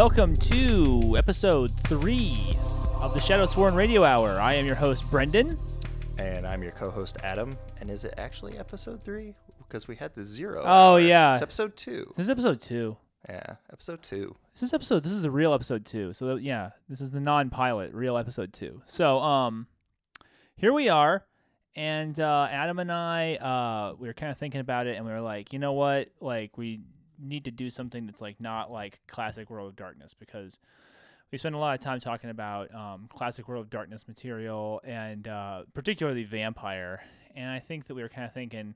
Welcome to episode three of the Shadow Sworn Radio Hour. I am your host, Brendan. And I'm your co-host Adam. And is it actually episode three? Because we had the zero. Oh, yeah. it's episode two. This is episode two. Yeah, episode two. This is episode. This is a real episode two. So yeah, this is the non-pilot, real episode two. So um, here we are, and uh, Adam and I, uh, we were kind of thinking about it, and we were like, you know what, like we need to do something that's like not like classic World of Darkness because we spend a lot of time talking about um, classic World of Darkness material and uh, particularly vampire, and I think that we were kind of thinking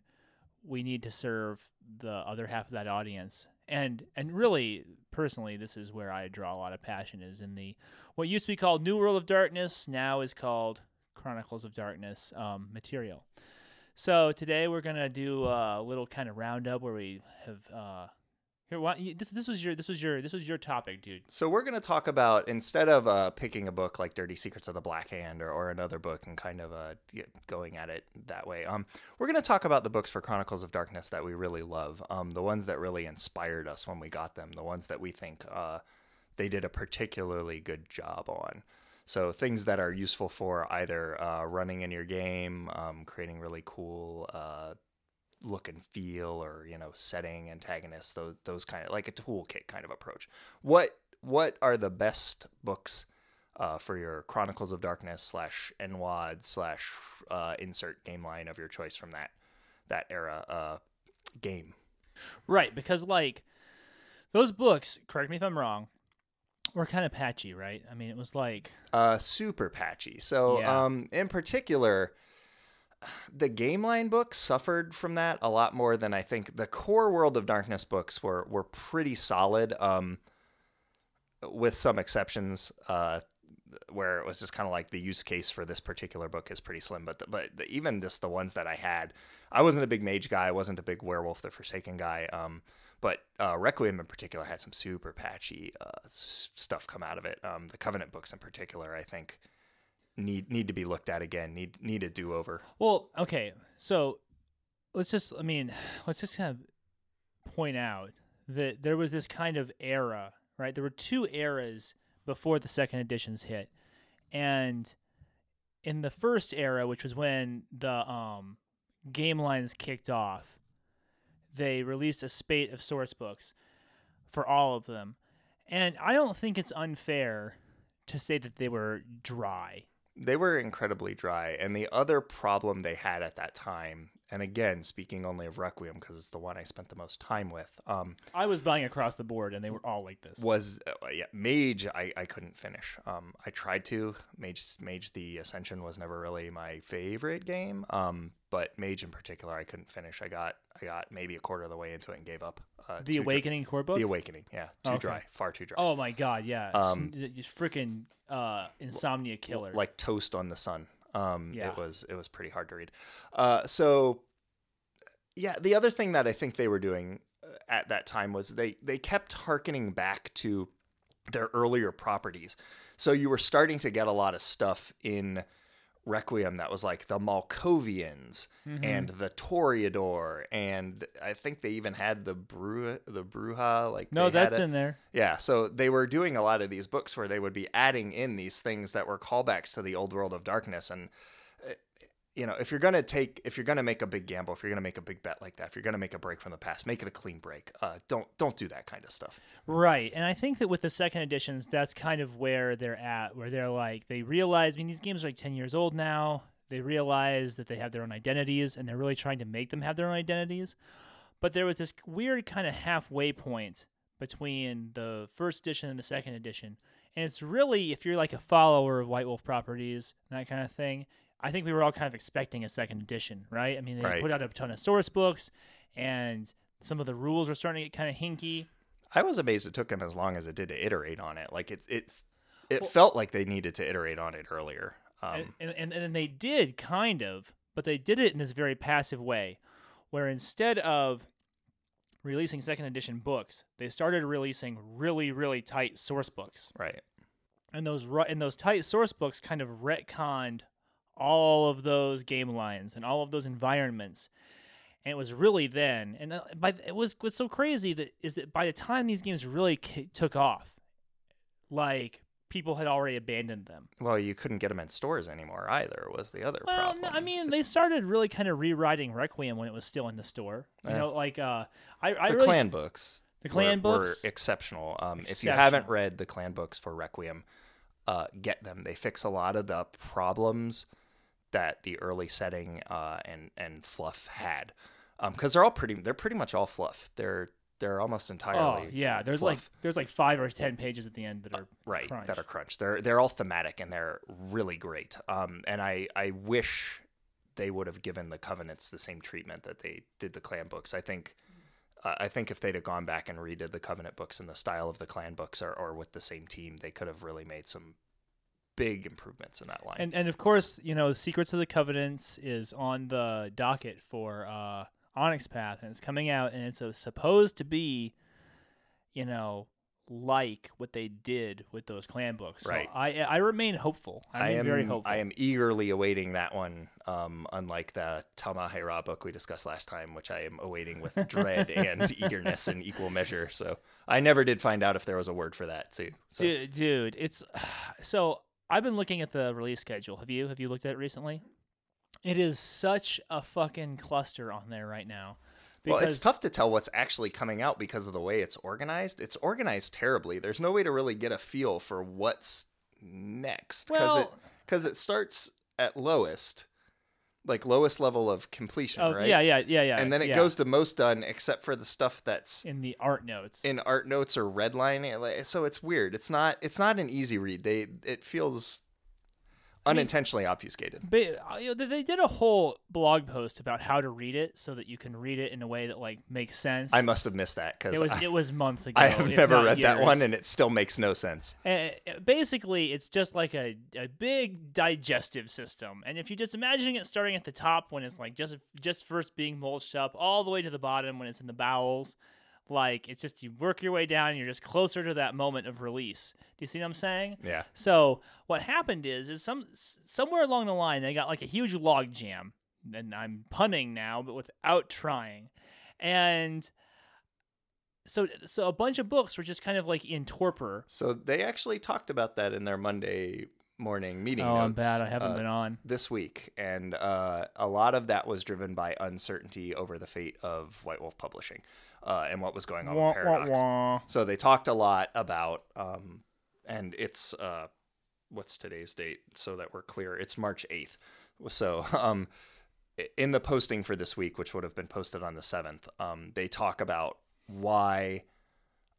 we need to serve the other half of that audience. And and really personally this is where i draw a lot of passion is in the what used to be called new world of darkness now is called chronicles of darkness um, material. So today we're gonna do a little kind of roundup where we have uh here why, this this was your this was your this was your topic dude So we're to talk about instead of uh, picking a book like Dirty Secrets of the Black Hand or, or another book and kind of uh, going at it that way. Um, we're to talk about the books for Chronicles of Darkness that we really love. Um, the ones that really inspired us when we got them. The ones that we think uh, they did a particularly good job on. So things that are useful for either uh, running in your game, um, creating really cool uh, look and feel, or you know, setting antagonists. Those those kind of like a toolkit kind of approach. What what are the best books uh, for your Chronicles of Darkness slash NWAD slash uh, insert game line of your choice from that that era uh, game? right because like those books correct me if i'm wrong were kind of patchy right i mean it was like uh, super patchy. So, Yeah. um, in particular, the game line book suffered from that a lot more than I think. The core World of Darkness books were were pretty solid, um, with some exceptions. Uh, where it was just kind of like the use case for this particular book is pretty slim, but the, but the, even just the ones that I had, I wasn't a big mage guy, I wasn't a big werewolf the Forsaken guy, um, but uh, Requiem in particular had some super patchy uh, stuff come out of it. Um, the Covenant books in particular, I think, need need to be looked at again. Need need a do over. Well, okay, so let's just, I mean, let's just kind of point out that there was this kind of era, right? There were two eras before the second editions hit. And in the first era, which was when the um, game lines kicked off, they released a spate of source books for all of them. And I don't think it's unfair to say that they were dry. They were incredibly dry, and the other problem they had at that time, and again speaking only of Requiem because it's the one I spent the most time with, um, I was buying across the board, and they were all like this. was uh, yeah mage I, I couldn't finish um i tried to mage mage the ascension was never really my favorite game um but mage in particular i couldn't finish i got i got maybe a quarter of the way into it and gave up uh, The dry- Awakening core book. the awakening yeah too Okay. dry far too dry oh my god, yeah, um, just freaking uh, insomnia killer. like toast on the sun um Yeah. it was it was pretty hard to read uh so yeah the other thing that i think they were doing uh, at that time was they they kept harkening back to their earlier properties so you were starting to get a lot of stuff in requiem that was like the malkavians Mhm. and the toreador and i think they even had the Bru- the brujah like no, that's it. in there. Yeah, so they were doing a lot of these books where they would be adding in these things that were callbacks to the old world of darkness and you know, if you're to take if you're to make a big gamble, if you're to make a big bet like that, if you're to make a break from the past, make it a clean break. Uh, don't don't do that kind of stuff. Right. And I think that with the second editions, that's kind of where they're at, where they're like, they realize, I mean, these games are like 10 years old now. They realize that they have their own identities and they're really trying to make them have their own identities. But there was this weird kind of halfway point between the first edition and the second edition. And it's really, if you're like a follower of White Wolf properties, and that kind of thing, I think we were all kind of expecting a second edition, right? I mean, they Right. put out a ton of source books and some of the rules were starting to get kind of hinky. I was amazed it took them as long as it did to iterate on it. Like it's it's it Well- felt like they needed to iterate on it earlier. Um, and, and, and, they did kind of, but they did it in this very passive way, where instead of releasing second edition books, they started releasing really, really tight source books. right. And those and those tight source books kind of retconned all of those game lines and all of those environments. And it was really then, and uh, by it was what's so crazy that is that by the time these games really ki- took off, like people had already abandoned them. Well, you couldn't get them in stores anymore either. Was the other Well, problem? no, I mean, they started really kind of rewriting Requiem when it was still in the store. You Yeah. know, like uh, I, I the really clan books. The clan were, books? were exceptional. Um, If you haven't read the clan books for Requiem, uh, get them. They fix a lot of the problems that the early setting uh, and and fluff had, because they're all pretty. They're pretty much all fluff. They're they're almost entirely. oh yeah, there's fluff. like there's like five or ten pages at the end that are right crunch. that are crunch. They're they're all thematic and they're really great. Um, and I I wish they would have given the covenants the same treatment that they did the clan books. I think. Uh, I think if they'd have gone back and redid the Covenant books in the style of the Clan books, or, or with the same team, they could have really made some big improvements in that line. And and of course, you know, Secrets of the Covenants is on the docket for uh, Onyx Path, and it's coming out, and it's uh, supposed to be, you know, like what they did with those clan books. So Right. I I remain hopeful. I, I am very hopeful. I am eagerly awaiting that one. Um, unlike the Tal'Mahe'Ra book we discussed last time, which I am awaiting with dread and eagerness in equal measure. So I never did find out if there was a word for that too. So Dude, dude, it's so I've been looking at the release schedule. Have you? Have you looked at it recently? It is such a fucking cluster on there right now. well, it's tough to tell what's actually coming out because of the way it's organized. It's organized terribly. There's no way to really get a feel for what's next because it Well- because it starts at lowest, like lowest level of completion, Oh right? yeah, yeah, yeah, yeah. and then it yeah. goes to most done except for the stuff that's in the art notes. in art notes or redlining. Like, So it's weird. It's not. It's not an easy read. They. It feels unintentionally obfuscated. But uh, you know, they- they did a whole blog post about how to read it so that you can read it in a way that like makes sense. I must have missed that because it was I, it was months ago. I have never read that one, and it still makes no sense. Uh, basically, it's just like a, a big digestive system, and if you're just imagining it starting at the top when it's like just just first being mulched up, all the way to the bottom when it's in the bowels, like it's just you work your way down, and you're just closer to that moment of release. Do you see what I'm saying? Yeah. So what happened is, is some somewhere along the line they got like a huge log jam, and I'm punning now, but without trying, and so so a bunch of books were just kind of like in torpor. So they actually talked about that in their Monday morning meeting Oh, notes. I'm bad. I haven't uh, been on. this week, and uh, a lot of that was driven by uncertainty over the fate of White Wolf Publishing uh, and what was going on Wah, with Paradox. wah, wah. So they talked a lot about, um, and it's uh, what's today's date so that we're clear. It's March eighth. So um, in the posting for this week, which would have been posted on the seventh, um, they talk about why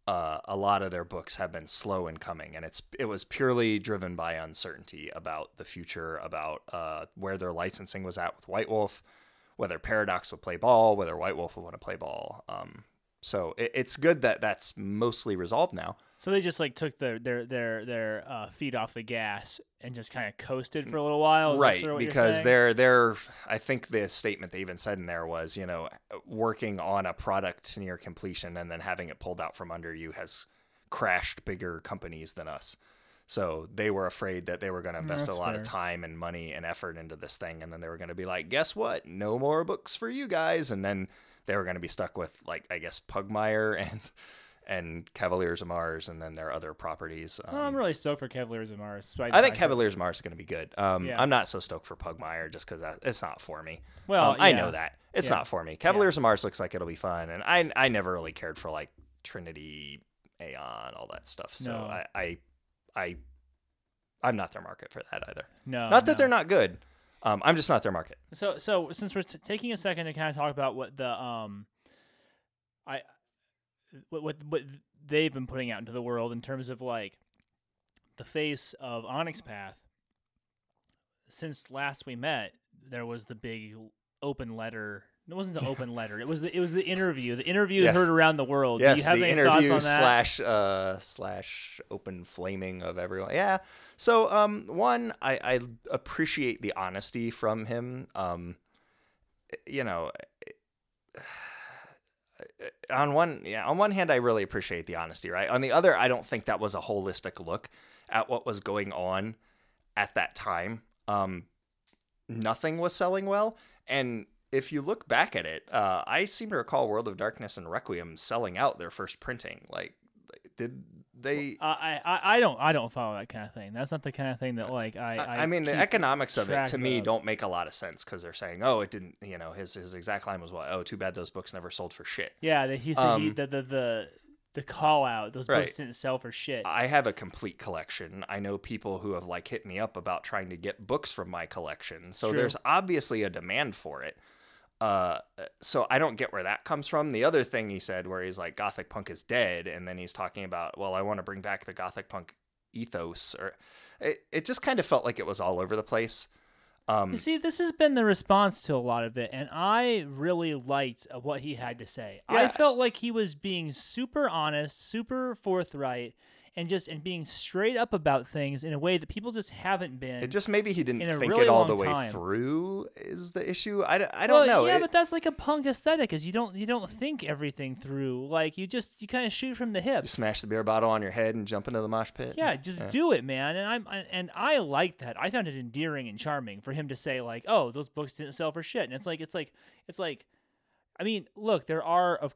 uh, a lot of their books have been slow in coming, and it's it was purely driven by uncertainty about the future, about uh, where their licensing was at with White Wolf, whether Paradox would play ball, whether White Wolf would want to play ball. Um, so it, it's good that that's mostly resolved now. So they just like took their their their their uh, feet off the gas and just kind of coasted for a little while, Is right sort of because they're they're i think the statement they even said in there was you know working on a product near completion and then having it pulled out from under you has crashed bigger companies than us. So they were afraid that they were going to invest a that's lot of time and money and effort into this thing and then they were going to be like guess what? No more books for you guys. And then they were going to be stuck with like i guess pugmire and and cavaliers of mars and then their other properties Oh, I'm Um, really stoked for Cavaliers of Mars. despite I think Cavaliers of Mars is going to be good. Um, Yeah. I'm not so stoked for Pugmire just because it's not for me. Well, Um, I know that it's Yeah. not for me. Cavaliers of Mars looks like it'll be fun, and I I never really cared for like Trinity, Aeon, all that stuff. So No. I, I I I'm not their market for that either. No, not that no. they're not good. Um, I'm just not their market. So so since we're t- taking a second to kind of talk about what the um, I what what what they've been putting out into the world in terms of like the face of Onyx Path. Since last we met, there was the big open letter. It wasn't the open letter. It was the it was the interview. The interview Yeah. heard around the world. Do Yes, you have the any interview on that? slash uh, slash open flaming of everyone. Yeah. So um, one, I, I appreciate the honesty from him. Um, you know, on one yeah, on one hand, I really appreciate the honesty. Right. On the other, I don't think that was a holistic look at what was going on at that time. Um, nothing was selling well, and if you look back at it, uh, I seem to recall World of Darkness and Requiem selling out their first printing. Like, did they. I, I I don't I don't follow that kind of thing. That's not the kind of thing that like I I, I, mean, the economics of it to me of. don't make a lot of sense because they're saying, "Oh, it didn't." You know, his his exact line was, "What? Oh, too bad those books never sold for shit." Yeah, that he said he, Um, the the the the call out. Those Right. books didn't sell for shit. I have a complete collection. I know people who have like hit me up about trying to get books from my collection. So True. there's obviously a demand for it. Uh, so I don't get where that comes from. The other thing he said, where he's like, "Gothic punk is dead," and then he's talking about, "Well, I want to bring back the Gothic punk ethos," or it, it just kind of felt like it was all over the place. Um, You see, this has been the response to a lot of it, and I really liked uh, what he had to say. I felt like he was being super honest, super forthright, and just and being straight up about things in a way that people just haven't been. it just maybe he didn't think really it all the way time. through is the issue. I, don't- I don't well, know. Yeah, It- but that's like a punk aesthetic, is you don't you don't think everything through. Like you just you kind of shoot from the hip. you smash the beer bottle on your head and jump into the mosh pit. Yeah, just do it, man. And I'm I- and I like that. I found it endearing and charming for him to say like, "Oh, those books didn't sell for shit." And it's like it's like it's like I mean, look, there are of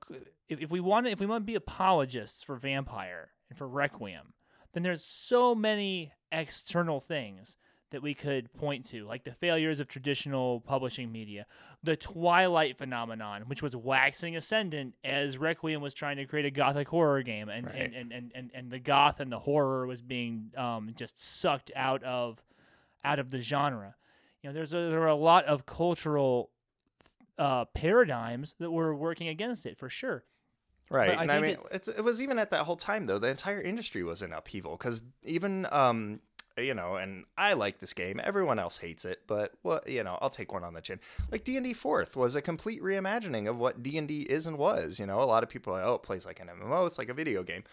if, if we want to if we want to be apologists for Vampire and for Requiem, then there's so many external things that we could point to, like the failures of traditional publishing media, the Twilight phenomenon, which was waxing ascendant as Requiem was trying to create a gothic horror game, and Right. and, and, and, and, and the goth and the horror was being um, just sucked out of out of the genre. You know, there's a, there are a lot of cultural uh, paradigms that were working against it for sure. Right. I and I think mean, it's, it was even at that whole time, though, the entire industry was in upheaval because even, um, you know, and I like this game. Everyone else hates it, but well, you know, I'll take one on the chin. Like D and D Fourth was a complete reimagining of what D and D is and was. You know, a lot of people are like, oh, it plays like an MMO. It's like a video game.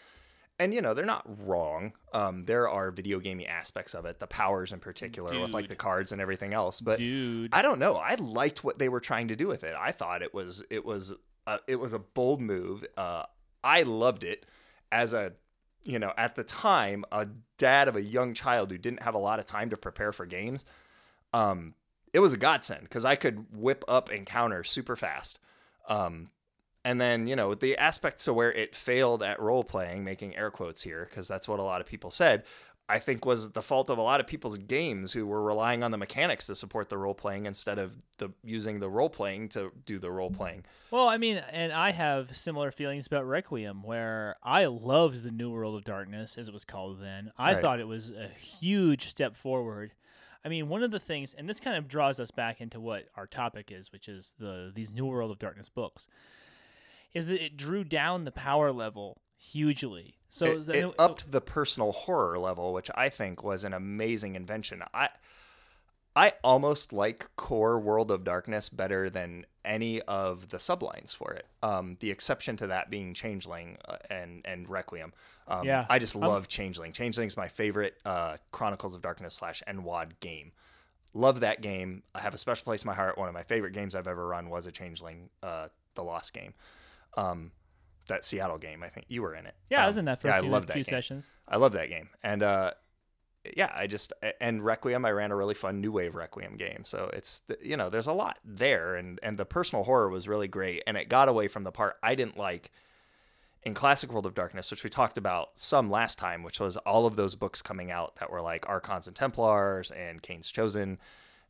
And you know they're not wrong. Um, there are video gamey aspects of it, the powers in particular, with like the cards and everything else. But Dude, I don't know. I liked what they were trying to do with it. I thought it was it was uh, it was a bold move. Uh, I loved it as a you know at the time a dad of a young child who didn't have a lot of time to prepare for games. Um, it was a godsend because I could whip up encounters super fast. Um, and then you know the aspects to where it failed at role playing, making air quotes here because that's what a lot of people said. I think was the fault of a lot of people's games who were relying on the mechanics to support the role playing instead of the using the role playing to do the role playing. Well, I mean, and I have similar feelings about Requiem, where I loved the New World of Darkness, as it was called then. I Right. thought it was a huge step forward. I mean, one of the things, and this kind of draws us back into what our topic is, which is the these New World of Darkness books, is that it drew down the power level hugely. So it, is that- it upped the personal horror level, which I think was an amazing invention. I I almost like core World of Darkness better than any of the sublines for it. Um, the exception to that being Changeling uh, and and Requiem. Um, Yeah. I just I'm- love Changeling. Changeling's my favorite uh, Chronicles of Darkness slash NWAD game. Love that game. I have a special place in my heart. One of my favorite games I've ever run was a Changeling, uh, the Lost game. Um, that Seattle game. I think you were in it. yeah, I Um, was in that for yeah, a few, I love that few game. sessions. I love that game. And uh, yeah, I just and Requiem. I ran a really fun new wave Requiem game. So it's you know there's a lot there, and and the personal horror was really great, and it got away from the part I didn't like in classic World of Darkness, which we talked about some last time, which was all of those books coming out that were like Archons and Templars and Caine's Chosen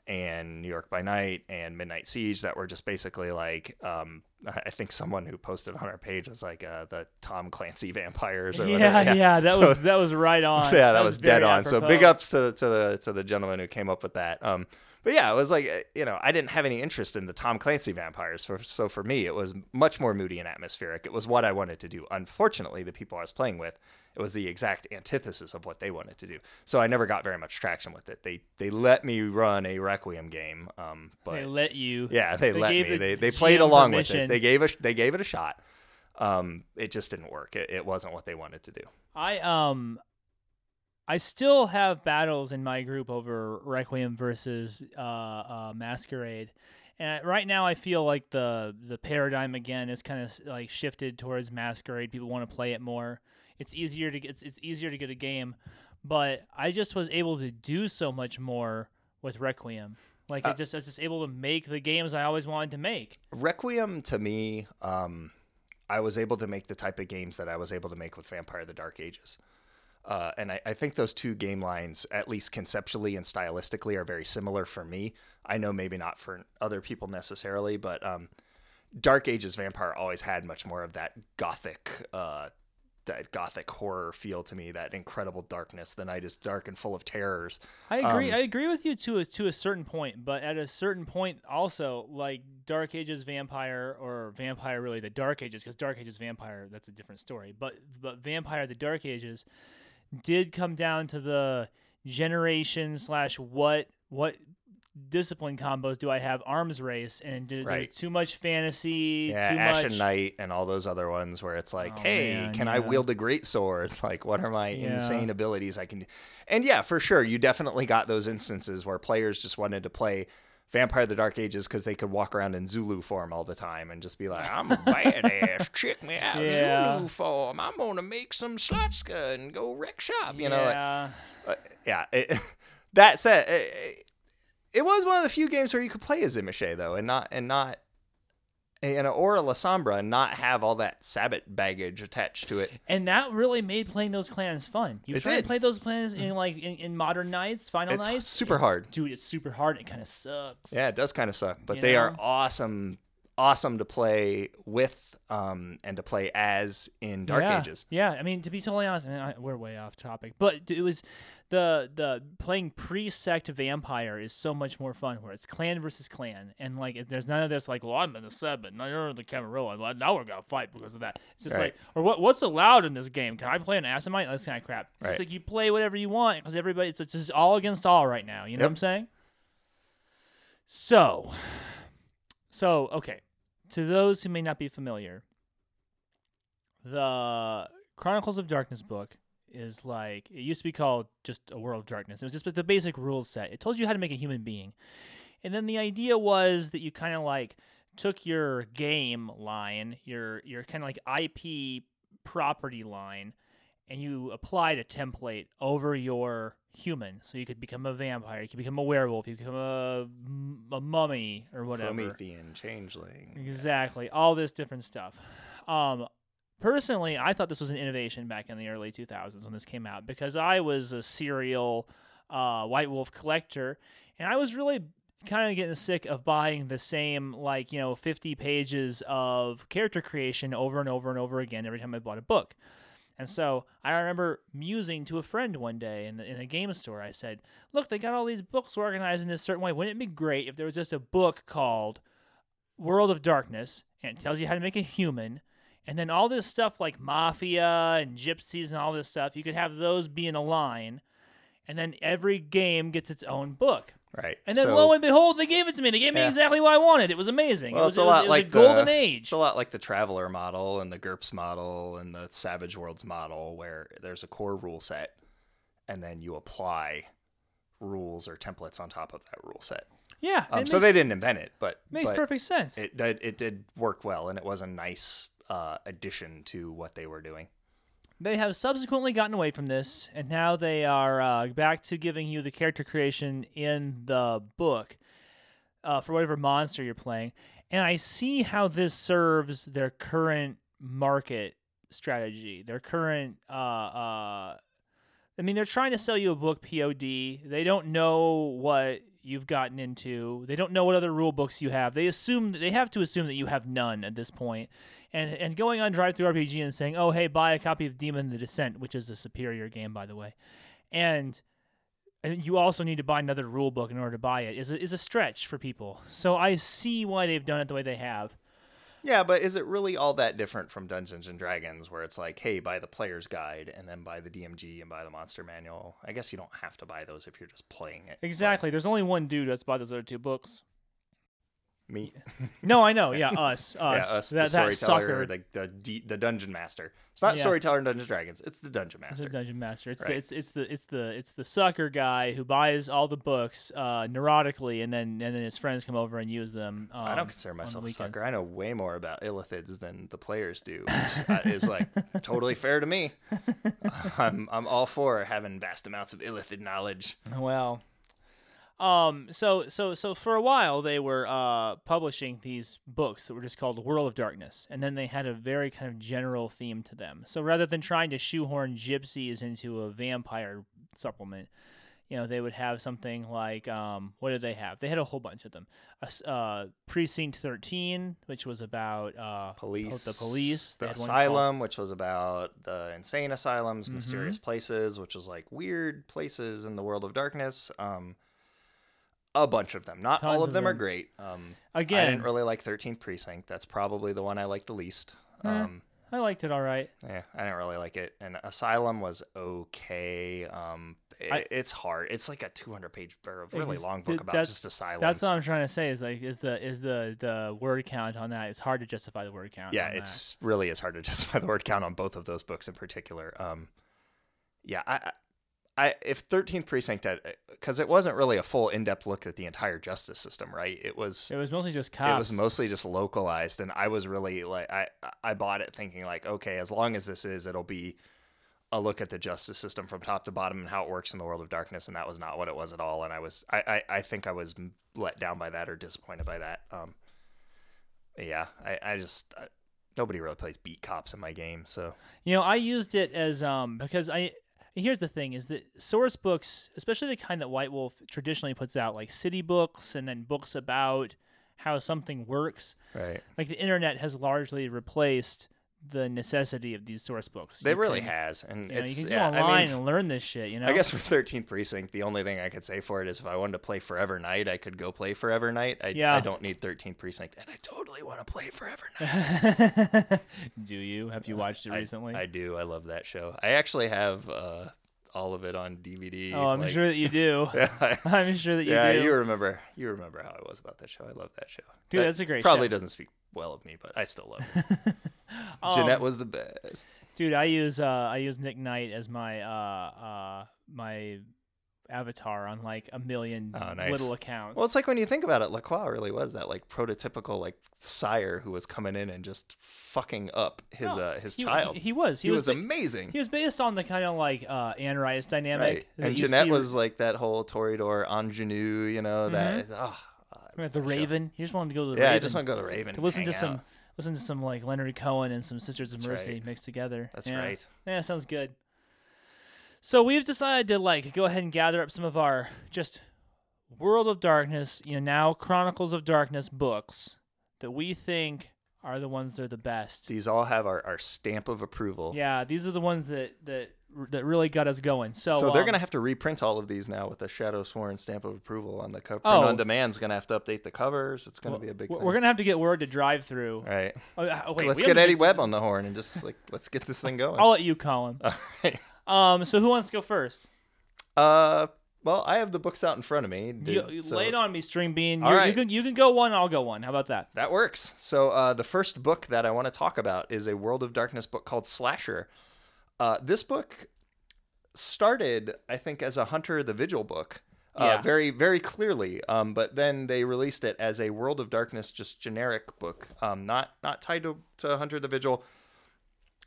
and New York by Night and Midnight Siege that were just basically like um, I think someone who posted on our page was like uh, the Tom Clancy vampires or Yeah, whatever. yeah, that So- was that was right on. yeah, that, was, dead very on. So big ups to to the to the gentleman who came up with that. Um, but yeah, it was like uh, you know I didn't have any interest in the Tom Clancy vampires. For, so for me, it was much more moody and atmospheric. It was what I wanted to do. Unfortunately, the people I was playing with, it was the exact antithesis of what they wanted to do. So I never got very much traction with it. They they let me run a Requiem game, um, but They let you. yeah, they, They let me. They they played along with it. They gave a they gave it a shot. Um, it just didn't work. It, it wasn't what they wanted to do. I um I still have battles in my group over Requiem versus uh, uh, Masquerade, and right now I feel like the the paradigm again is kind of like shifted towards Masquerade. People want to play it more. It's easier to get it's, it's easier to get a game, but I just was able to do so much more with Requiem. Like I Uh, just I was just able to make the games I always wanted to make. Requiem to me, um, I was able to make the type of games that I was able to make with Vampire: The Dark Ages. Uh, and I, I think those two game lines, at least conceptually and stylistically, are very similar for me. I know maybe not for other people necessarily, but um, Dark Ages Vampire always had much more of that gothic, uh, that gothic horror feel to me. That incredible darkness. The night is dark and full of terrors. I agree. Um, I agree with you to a to a certain point, but at a certain point, also like Dark Ages Vampire or Vampire, really the Dark Ages, because Dark Ages Vampire that's a different story. But but Vampire, the Dark Ages, did come down to the generation slash what what discipline combos do I have arms race and do, Right. too much fantasy, Yeah, too Ash much. and Night and all those other ones where it's like, Oh, hey, man, can I wield a great sword? Like, what are my Yeah. insane abilities I can do? And yeah, for sure, you definitely got those instances where players just wanted to play Vampire the Dark Ages because they could walk around in Zulo form all the time and just be like, I'm a badass. Check me out. Yeah. Zulo form. I'm going to make some szlachta and go wreck shop. You know, like, yeah. uh, yeah. It, that said, it, it was one of the few games where you could play as Tzimisce though, and not and not and or Lasombra and not have all that Sabbat baggage attached to it. And that really made playing those clans fun. You It try to did. Mm-hmm. play those clans in like in, in modern nights, final It's nights. super it's- hard. dude. It's super hard. It kind of sucks. Yeah, it does kind of suck, but You they are awesome, awesome to play with um and to play as in Dark yeah. Ages. Yeah, I mean to be totally honest, I mean, I, we're way off topic, but it was the the playing pre-sect vampire is so much more fun where it's clan versus clan, and like there's none of this like, well, I'm in the seven, now you're in the Camarilla, well, now we're gonna fight because of that. It's just Right. like, or what what's allowed in this game? Can I play an Assamite? This kind of crap. It's just like you play whatever you want because everybody, it's, it's just all against all right now. You know what I'm saying? So, so okay, to those who may not be familiar, the Chronicles of Darkness book is like it used to be called just a World of Darkness. It was just the basic rules set. It told you how to make a human being, and then the idea was that you kind of like took your game line, your your kind of like IP property line, and you applied a template over your human, so you could become a vampire, you could become a werewolf, you could become a, a mummy or whatever. Promethean changeling. Exactly. All this different stuff. Um, personally, I thought this was an innovation back in the early 2000s when this came out because I was a serial uh, White Wolf collector, and I was really kind of getting sick of buying the same like you know 50 pages of character creation over and over and over again every time I bought a book. And so I remember musing to a friend one day in, the, in a game store. I said, "Look, they got all these books organized in this certain way. Wouldn't it be great if there was just a book called World of Darkness and it tells you how to make a human, and then all this stuff like mafia and gypsies and all this stuff, you could have those be in a line, and then every game gets its own book. Right. And then so, lo and behold, they gave it to me. They gave me Yeah. exactly what I wanted. It was amazing. Well, it was, it's a it was- lot it was like a golden the- age. It's a lot like the Traveller model and the GURPS model and the Savage Worlds model, where there's a core rule set, and then you apply rules or templates on top of that rule set. yeah, Um, it so they didn't invent it, but makes but perfect sense. It did. It did work well, and it was a nice uh, addition to what they were doing. They have subsequently gotten away from this, and now they are uh, back to giving you the character creation in the book uh, for whatever monster you're playing. And I see how this serves their current market strategy, their current. Uh, uh, I mean, they're trying to sell you a book POD. They don't know what you've gotten into. They don't know what other rule books you have. They assume they have to assume that you have none at this point. And and going on DriveThruRPG and saying, "Oh, hey, buy a copy of Demon the Descent, which is a superior game, by the way," and and you also need to buy another rule book in order to buy it is a, is a stretch for people. So I see why they've done it the way they have. Yeah, but is it really all that different from Dungeons and Dragons, where it's like, hey, buy the player's guide and then buy the DMG and buy the monster manual? I guess you don't have to buy those if you're just playing it. but Exactly. There's only one dude that's bought those other two books. Me, No, I know. Yeah, us, us. yeah, us, that, the storyteller, sucker. the the, D, the dungeon master. It's not Yeah. storyteller in Dungeons Dragons. It's the dungeon It's master. a dungeon master. It's Right. the it's it's the it's the it's the sucker guy who buys all the books uh, neurotically, and then and then his friends come over and use them. Um, I don't consider myself a sucker. I know way more about illithids than the players do, which uh, is like totally fair to me. I'm I'm all for having vast amounts of illithid knowledge. Well, Um, so so so for a while they were uh publishing these books that were just called World of Darkness, and then they had a very kind of general theme to them. So rather than trying to shoehorn gypsies into a vampire supplement, you know, they would have something like um, what did they have? They had a whole bunch of them. Uh, Precinct Thirteen, which was about uh, Police, the police. The called- asylum, which was about the insane asylums, Mhm. mysterious places, which was like weird places in the world of darkness. Um, a bunch of them. Not all of of them, are great. Um, Again, I didn't really like 13th Precinct. That's probably the one I liked the least. Eh. Um, I liked it all right. yeah, I didn't really like it. And Asylum was okay. Um, it, I- it's hard. It's like a 200 page or really long book about just asylums. That's what I'm trying to say. Is like is the is the the word count on that? It's hard to justify the word count. yeah, on that. it's really is hard to justify the word count on both of those books in particular. Um, yeah, I, I, if 13th Precinct had because it wasn't really a full in depth look at the entire justice system, right? It was. It was mostly just cops. It was mostly just localized, and I was really like I I bought it thinking like okay, as long as this is, it'll be a look at the justice system from top to bottom and how it works in the world of darkness, and that was not what it was at all. And I was I I, I think I was let down by that or disappointed by that. Um, yeah, I I just I, nobody really plays beat cops in my game, so You know, I used it as um because I here's the thing is that source books, especially the kind that White Wolf traditionally puts out, like city books and then books about how something works, right. like the internet has largely replaced the necessity of these source books. They You really can- has, and You, know, you can yeah, go online I mean, and learn this shit. You know, I guess for 13th Precinct, the only thing I could say for it is if I wanted to play Forever Knight, I could go play Forever Knight. I, Yeah. I don't need 13th Precinct, and I totally want to play Forever Knight. Do you have you watched it I- recently? I do. I love that show. I actually have uh, all of it on DVD. oh, I'm like- sure that you do. Yeah, I'm sure that you yeah, do. you remember. You remember how I was about that show. I love that show. Dude, That that's a great Probably show. doesn't speak well of me, but I still love it. Janette Um, was the best. Dude, I use uh I use Nick Knight as my uh uh my avatar on like a million Oh, nice. little accounts. Well, it's like when you think about it, Lacroix really was that like prototypical like sire who was coming in and just fucking up his No, uh his he, child. He, he was. He, he, was, ba- amazing. He was based on the kind of like uh Anne Rice dynamic. right. And Janette see- was like that whole Toreador ingenue, you know, that oh, Right, the Raven. He just wanted to go to the Yeah, I Raven just want to go to the Raven. to listen to hang some listen to some like Leonard Cohen and some Sisters of That's Mercy right. mixed together. That's Yeah. right. Yeah, sounds good. So we've decided to like go ahead and gather up some of our just World of Darkness, you know, now Chronicles of Darkness books that we think are the ones that are the best. These all have our, our stamp of approval. Yeah, these are the ones that that that really got us going. So, So they're um, gonna have to reprint all of these now with a shadow sworn stamp of approval on the cover. Oh. Print on demand's gonna have to update the covers. It's gonna well, be a big we're thing. we're gonna have to get word to drive through. right. Oh, uh, wait, let's get Eddie Webb on the horn and just like let's get this thing going. I'll let you call him. all right. Um, so who wants to go first? Uh, well, I have the books out in front of me. You, you so lay it on me, String Bean. All You- You can you can go one. I'll go one. How about that? That works. So uh, the first book that I want to talk about is a World of Darkness book called Slasher. Uh, this book started, I think, as a Hunter the Vigil book. Uh, Yeah. very, very clearly. Um, but then they released it as a World of Darkness, just generic book, um, not not tied to, to Hunter the Vigil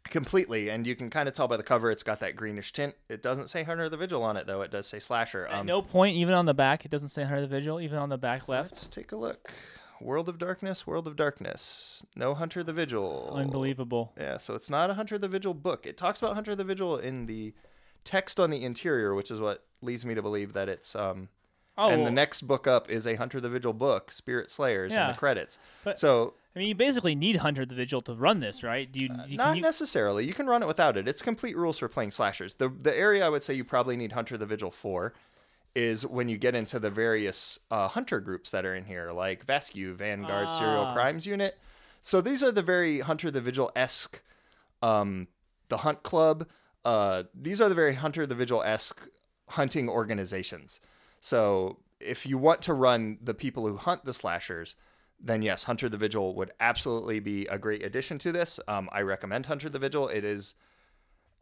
completely. And you can kind of tell by the cover, it's got that greenish tint. It doesn't say Hunter the Vigil on it, though. It does say Slasher. At Um, no point, even on the back, it doesn't say Hunter the Vigil. Even on the back left, Let's take a look. World of Darkness, World of Darkness. No Hunter the Vigil. unbelievable. Yeah, so it's not a Hunter the Vigil book. It talks about Hunter the Vigil in the text on the interior, which is what leads me to believe that it's um Oh, and the next book up is a Hunter the Vigil book, Spirit Slayers in the credits. But- so I mean, you basically need Hunter the Vigil to run this, right? Do you? you not you, necessarily. You can run it without it. It's complete rules for playing slashers. The the area I would say you probably need Hunter the Vigil for is when you get into the various uh, hunter groups that are in here, like Vascu, Vanguard, Serial Ah. Crimes Unit. So these are the very Hunter the Vigil esque, um, the Hunt Club. Uh, these are the very Hunter the Vigil esque hunting organizations. So if you want to run the people who hunt the slashers, then yes, Hunter the Vigil would absolutely be a great addition to this. Um, I recommend Hunter the Vigil. It is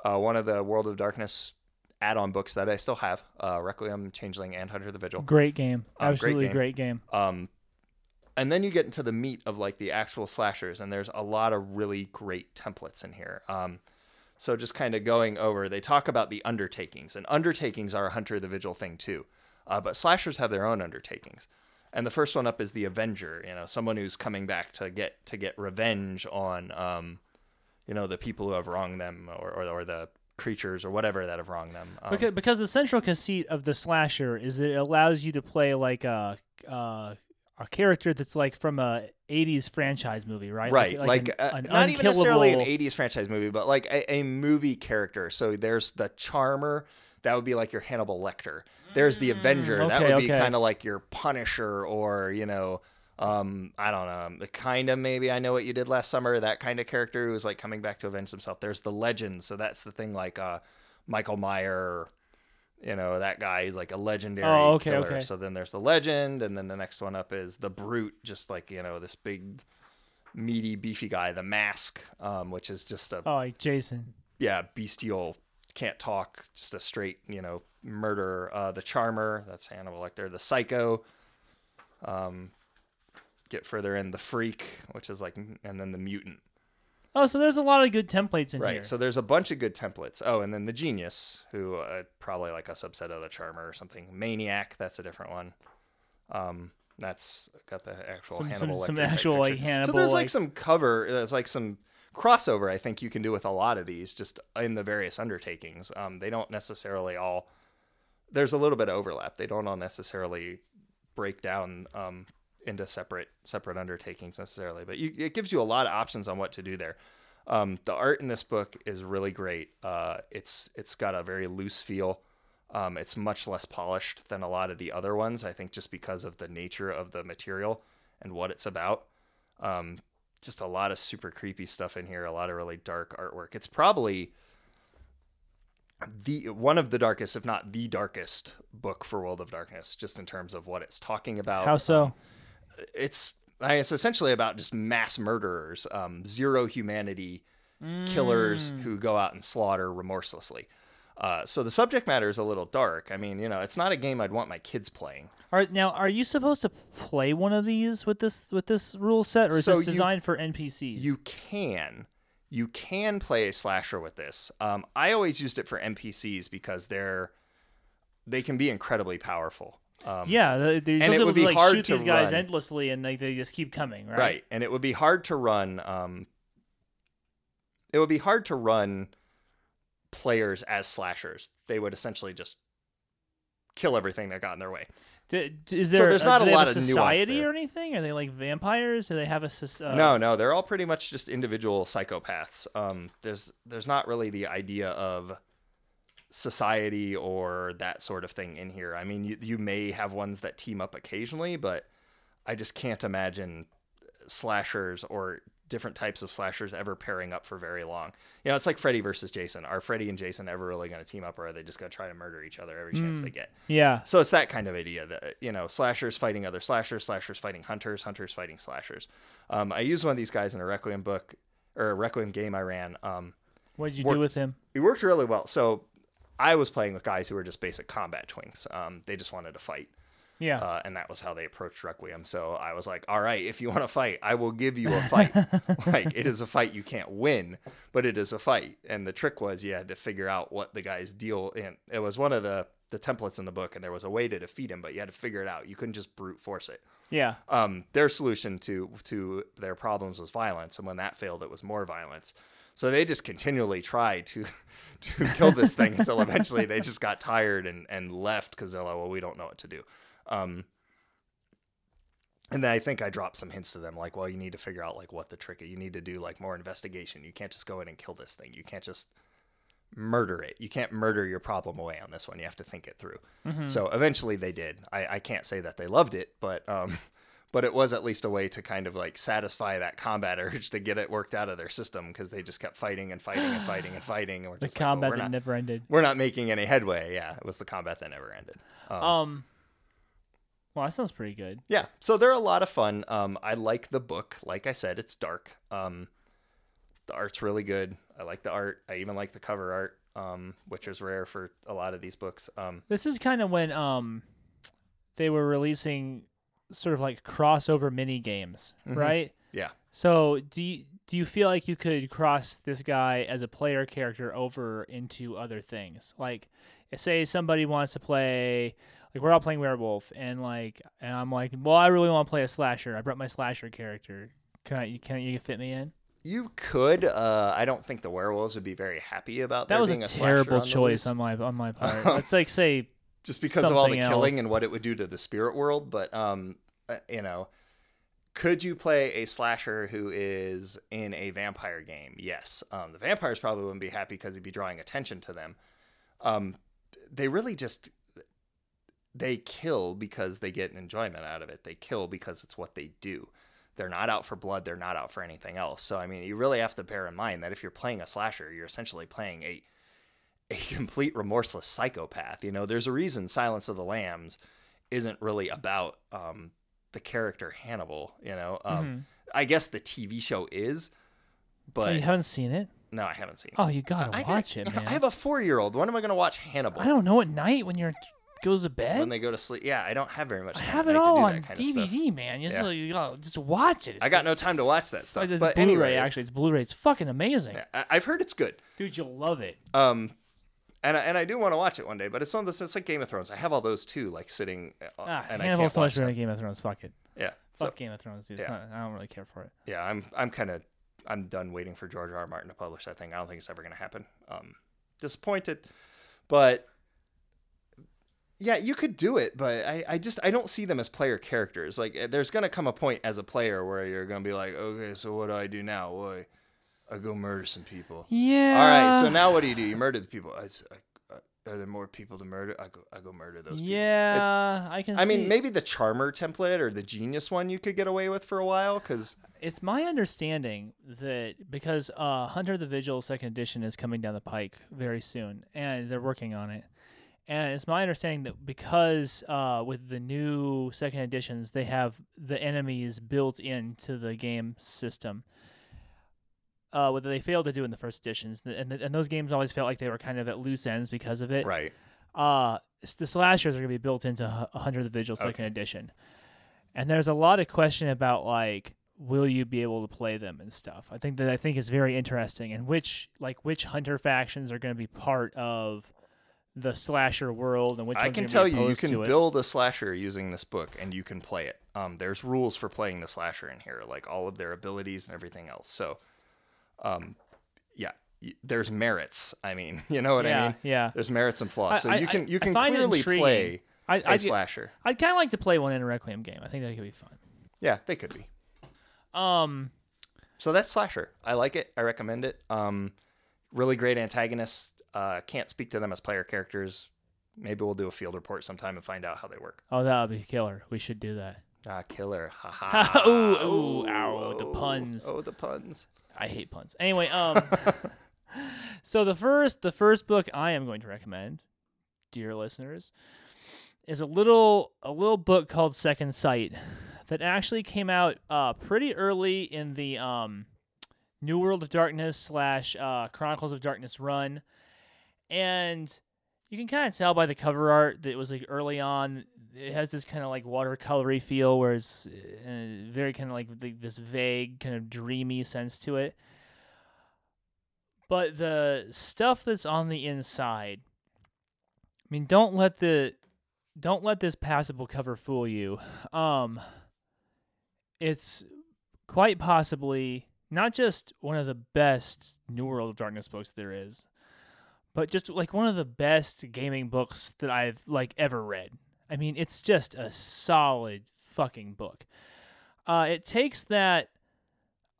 uh, one of the World of Darkness add-on books that I still have: uh, Requiem, Changeling, and Hunter the Vigil. great game, great absolutely game. great game. Um, and then you get into the meat of like the actual slashers, and there's a lot of really great templates in here. Um, so just kind of going over, they talk about the undertakings, and undertakings are a Hunter the Vigil thing too. Uh, but slashers have their own undertakings. And the first one up is the Avenger, you know, someone who's coming back to get to get revenge on um, you know, the people who have wronged them or, or, or the creatures or whatever that have wronged them. Um, Because, because the central conceit of the slasher is that it allows you to play like a uh, a character that's like from a '80s franchise movie, right? right like, an- uh, an not even necessarily an 80s franchise movie but like a, a movie character so there's the charmer that would be like your hannibal lecter there's the avenger that Mm, okay, would be okay. kind of like your punisher or you know um i don't know kind of maybe i know what you did last summer that kind of character who's like coming back to avenge himself there's the legend so that's the thing like uh michael meyer you know that guy is like a legendary Oh, okay, killer. okay. so then there's the legend and then the next one up is the brute just like you know this big meaty beefy guy the mask um, which is just a Oh, like Jason. yeah bestial can't talk just a straight you know murderer uh, the charmer that's hannibal lecter the psycho um, get further in the freak which is like and then the mutant Oh, so there's a lot of good templates in right here. Right. So there's a bunch of good templates oh and then the genius who uh, probably like a subset of the charmer or something maniac that's a different one um that's got the actual Some- Hannibal some- some actual, like. Hannibal, So there's like, like- some cover. There's like some crossover. I think you can do with a lot of these, just in the various undertakings. Um, they don't necessarily all. There's a little bit of overlap. They don't all necessarily break down um, into separate separate undertakings necessarily, but you, it gives you a lot of options on what to do there. Um, the art in this book is really great. Uh, it's it's got a very loose feel. Um, it's much less polished than a lot of the other ones. I think just because of the nature of the material and what it's about. Um, just a lot of super creepy stuff in here. A lot of really dark artwork. It's probably the one of the darkest, if not the darkest, book for World of Darkness, just in terms of what it's talking about. How so? It's I mean, it's essentially about just mass murderers, um, zero humanity killers Mm. who go out and slaughter remorselessly. Uh, so the subject matter is a little dark. I mean, you know, it's not a game I'd want my kids playing. All right, now are you supposed to play one of these with this with this rule set, or is So this you- designed for NPCs? You can, you can play a slasher with this. Um, I always used it for NPCs because they're they can be incredibly powerful. Um, yeah, they're and it would be like hard shoot to these guys run. endlessly, and they, they just keep coming, right? right. And it would be hard to run. Um, it would be hard to run players as slashers. They would essentially just kill everything that got in their way. D- d- is So there? there's uh, not do a lot of society or anything? Are they like vampires? Do they have a uh, no, no, they're all pretty much just individual psychopaths. Um, there's there's not really the idea of society or that sort of thing in here. I mean, you you may have ones that team up occasionally, but I just can't imagine slashers or different types of slashers ever pairing up for very long. You know, it's like Freddy versus Jason. Are Freddy and Jason ever really going to team up, or are they just going to try to murder each other every chance they get? Yeah. So it's that kind of idea that you know, slashers fighting other slashers, slashers fighting hunters, hunters fighting slashers. Um, I used one of these guys in a Requiem book or a Requiem game I ran. Um, What did you worked- do with him? He worked really well. So I was playing with guys who were just basic combat twinks. Um, they just wanted to fight, Yeah. uh, and that was how they approached Requiem. So I was like, "All right, if you want to fight, I will give you a fight. like it is a fight you can't win, but it is a fight." And the trick was you had to figure out what the guy's deal. And it was one of the the templates in the book, and there was a way to defeat him, but you had to figure it out. You couldn't just brute force it. yeah. Um, their solution to to their problems was violence, and when that failed, it was more violence. So they just continually tried to to kill this thing until eventually they just got tired and and left because they're like, well, we don't know what to do. Um, and then I think I dropped some hints to them, like, well, you need to figure out like what the trick is. You need to do like more investigation. You can't just go in and kill this thing. You can't just murder it. You can't murder your problem away on this one. You have to think it through. So eventually they did. I, I can't say that they loved it, but um, but it was at least a way to kind of like satisfy that combat urge to get it worked out of their system because they just kept fighting and fighting and fighting and fighting. And we're The just like, well, combat that not, never ended. we're not making any headway. Yeah, it was the combat that never ended. Um, Um. Well, that sounds pretty good. yeah, so they're a lot of fun. Um, I like the book. Like I said, it's dark. Um, the art's really good. I like the art. I even like the cover art, um, which is rare for a lot of these books. Um, This is kind of when um they were releasing sort of like crossover mini games, Mm-hmm. right? yeah. So do you, do you feel like you could cross this guy as a player character over into other things? Like, say somebody wants to play like we're all playing werewolf, and like, and I'm like, well, I really want to play a slasher. I brought my slasher character. Can I? Can you fit me in? You could. Uh, I don't think the werewolves would be very happy about That was a a terrible choice on my on my part. Let's like say just because of all the something killing and what it would do to the spirit world. But um, uh, you know, could you play a slasher who is in a vampire game? Yes. Um, the vampires probably wouldn't be happy because he'd be drawing attention to them. Um, they really just they kill because they get an enjoyment out of it. They kill because it's what they do. They're not out for blood. They're not out for anything else. So I mean, you really have to bear in mind that if you're playing a slasher, you're essentially playing a a complete remorseless psychopath. You know, there's a reason Silence of the Lambs isn't really about um, the character Hannibal. You know, um, Mhm. I guess the TV show is, Oh, but you haven't seen it. no, I haven't seen it. Oh, you gotta I, watch I, it, man. I have a four year old. When am I going to watch Hannibal? I don't know at night when you're goes to bed. when they go to sleep. Yeah, I don't have very much I have it all on that kind of stuff. DVD, man. You, just, Yeah. you gotta just watch it. I got like- no time to watch that stuff. like it's but Blu-ray, anyway, actually, it's- it's Blu-ray. It's fucking amazing, yeah, I've heard it's good. dude. You'll love it. Um, and I, and I do want to watch it one day, but it's on this. It's like Game of Thrones. I have all those too, like sitting. uh, Ah, and I can't so watch much better them. Game of Thrones. Fuck it. Yeah. So Fuck Game of Thrones, dude. Yeah. not, I don't really care for it. yeah, I'm I'm kind of I'm done waiting for George R. R. Martin to publish that thing. I don't think it's ever going to happen. Um, disappointed, but yeah, you could do it, but I, I just I don't see them as player characters. Like, uh, there's going to come a point as a player where you're going to be like, okay, so what do I do now? Well, I, go murder some people. Yeah. All right, so now what do you do? You murder the people. I, I- I- are there more people to murder? I go I go murder those people. It's- Yeah, I can. I mean, maybe the charmer template or the genius one you could get away with for a while because It's my understanding that because uh, Hunter the Vigil Second Edition is coming down the pike very soon, and they're working on it. And it's my understanding that because uh, with the new second editions, they have the enemies built into the game system. Uh, what they failed to do in the first editions, and, and those games always felt like they were kind of at loose ends because of it. right. uh the slashers are going to be built into Hu- Hunter the Vigil Second Okay. Edition, and there's a lot of question about like will you be able to play them and stuff. I think that I think is very interesting, and which like which hunter factions are going to be part of the slasher world, and which I ones can tell you, you can build a slasher using this book and you can play it. Um, there's rules for playing the slasher in here, like all of their abilities and everything else. So, um, yeah, there's merits. I mean, you know what yeah, I mean? yeah. There's merits and flaws. So I- you can you can clearly play I a I slasher. I'd kind of like to play one in a Requiem game. I think that could be fun. Yeah, they could be. Um, So that's slasher. I like it. I recommend it. Um, really great antagonists. Uh, can't speak to them as player characters. Maybe we'll do a field report sometime and find out how they work. oh, that would be killer. We should do that. Ah, killer. Ha ha. Ooh, ooh, ow, the puns. Oh, the puns. I hate puns. Anyway, um so the first the first book I am going to recommend, dear listeners, is a little a little book called Second Sight that actually came out uh pretty early in the um New World of Darkness slash uh, Chronicles of Darkness run, and you can kind of tell by the cover art that it was like early on. It has this kind of like watercolory feel, where it's uh, very kind of like this vague, kind of dreamy sense to it. But the stuff that's on the inside, I mean, don't let the don't let this passable cover fool you. Um, it's quite possibly not just one of the best New World of Darkness books there is, but just like one of the best gaming books that I've like ever read. I mean, it's just a solid fucking book. Uh, it takes that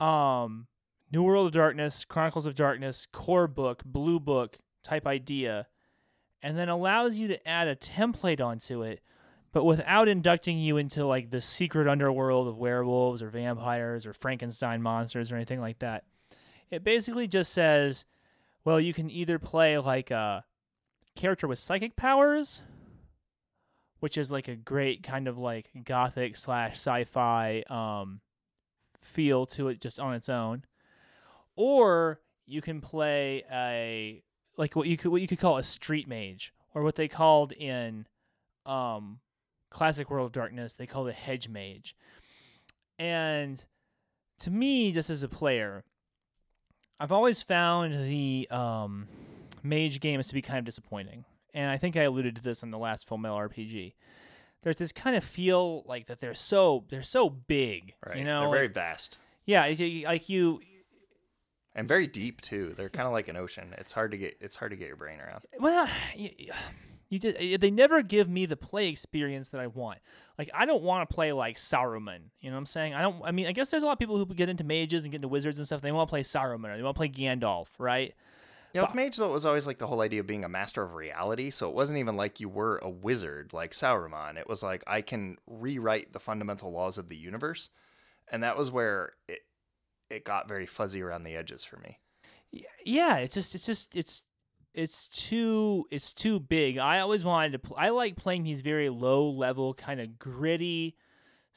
um, New World of Darkness, Chronicles of Darkness, core book, blue book type idea, and then allows you to add a template onto it, but without inducting you into like the secret underworld of werewolves or vampires or Frankenstein monsters or anything like that. It basically just says, well, you can either play like a character with psychic powers, which is like a great kind of like gothic slash sci-fi um, feel to it just on its own, or you can play a like what you could what you could call a street mage, or what they called in um, classic World of Darkness they called a hedge mage, and to me, just as a player, I've always found the um, mage games to be kind of disappointing. And I think I alluded to this in the last Full Metal RPG. There's this kind of feel like that they're so they're so big, Right. you know. They're very vast yeah, like you. and very deep too. They're kind of like an ocean. It's hard to get. It's hard to get your brain around. Well, you, you just they never give me the play experience that I want. Like I don't want to play like Saruman. You know what I'm saying? I don't. I mean, I guess there's a lot of people who get into mages and get into wizards and stuff. They want to play Saruman or they want to play Gandalf, right? Yeah, with Mage though, it was always like the whole idea of being a master of reality. So it wasn't even like you were a wizard like Sauron. It was like I can rewrite the fundamental laws of the universe, and that was where it it got very fuzzy around the edges for me. Yeah, it's just it's just it's it's too it's too big. I always wanted to. Pl- I like playing these very low level, kind of gritty,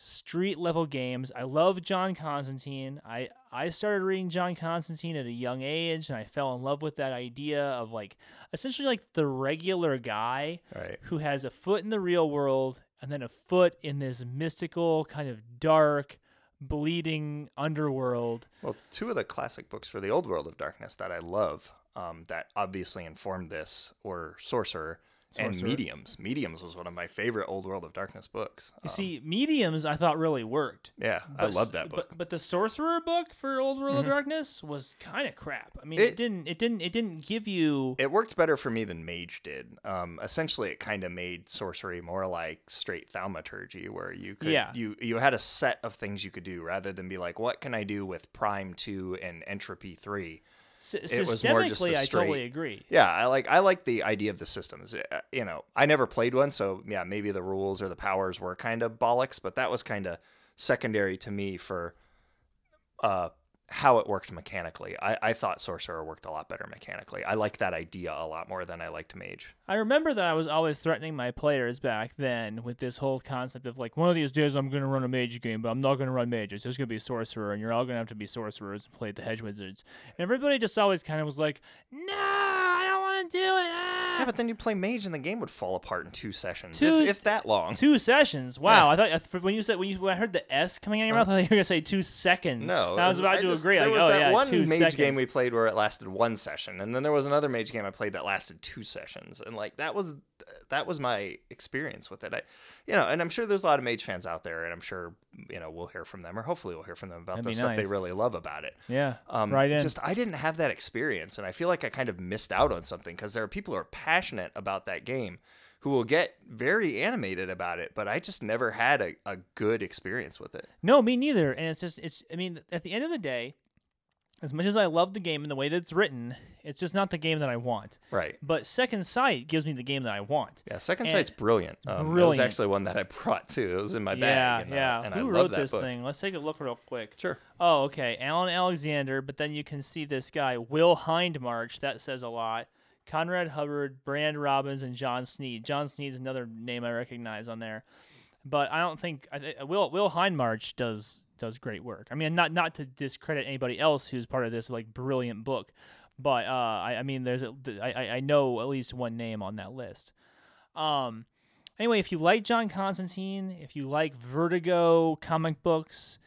street level games. I love John Constantine. I I started reading John Constantine at a young age, and I fell in love with that idea of like essentially like the regular guy Right. who has a foot in the real world and then a foot in this mystical kind of dark bleeding underworld Well, two of the classic books for the old world of darkness that I love, um, that obviously informed this, were Sorcerer, and Mediums. Mediums was one of my favorite old world of darkness books. You Um, see, mediums I thought really worked. yeah, I But love that book. But, but the sorcerer book for Old World of Mhm. Darkness was kind of crap. I mean, it, It- didn't it didn't it didn't give you it worked better for me than Mage did. Um, essentially, it kind of made sorcery more like straight thaumaturgy, where you could Yeah. you you had a set of things you could do rather than be like, what can I do with Prime Two and Entropy Three? Sy- was more just a systemically. I totally straight- agree. Yeah, I like I like the idea of the systems. Uh, You know, I never played one, so yeah, maybe the rules or the powers were kind of bollocks, but that was kind of secondary to me for uh, how it worked mechanically. I, I thought Sorcerer worked a lot better mechanically. I like that idea a lot more than I liked Mage. I remember that I was always threatening my players back then with this whole concept of like one of these days I'm going to run a mage game, but I'm not going to run mage. It's just going to be sorcerer, and you're all going to have to be sorcerers and play the hedge wizards. And everybody just always kind of was like, "No, don't want to do it." ah." Yeah, but then you play Mage and the game would fall apart in two sessions, Two- if, if that long. Two sessions. Wow. I thought when you said when you when I heard the S coming out of your mouth, I thought you were gonna say two seconds. No, And I was about to just- agree. There like, was oh that yeah, one two mage seconds. game we played where it lasted one session, and then there was another mage game I played that lasted two sessions, and like that was that was my experience with it. I, you know, and I'm sure there's a lot of mage fans out there, and I'm sure you know we'll hear from them, or hopefully we'll hear from them about That'd the stuff they really love about it. yeah. Um, Right in. Just I didn't have that experience, and I feel like I kind of missed out on something because there are people who are passionate about that game, who will get very animated about it, but I just never had a, a good experience with it. No, me neither. And it's just it's. I mean, at the end of the day, as much as I love the game and the way that it's written, it's just not the game that I want. Right. But Second Sight gives me the game that I want. Yeah, Second And- Sight's brilliant. Um, It was actually one that I brought too. It was in my yeah, bag. Uh, yeah. and Who I wrote love this book. thing? Let's take a look real quick. Sure. Oh, okay. Alan Alexander, but then you can see this guy, Will Hindmarch. That says a lot. Conrad Hubbard, Brand Robins, and John Snead. John Snead's another name I recognize on there. But I don't think I, Will Will Hindmarch does does great work. I mean, not not to discredit anybody else who's part of this like brilliant book, but uh, I, I mean, there's a, I- I know at least one name on that list. Um, anyway, if you like John Constantine, if you like Vertigo comic books,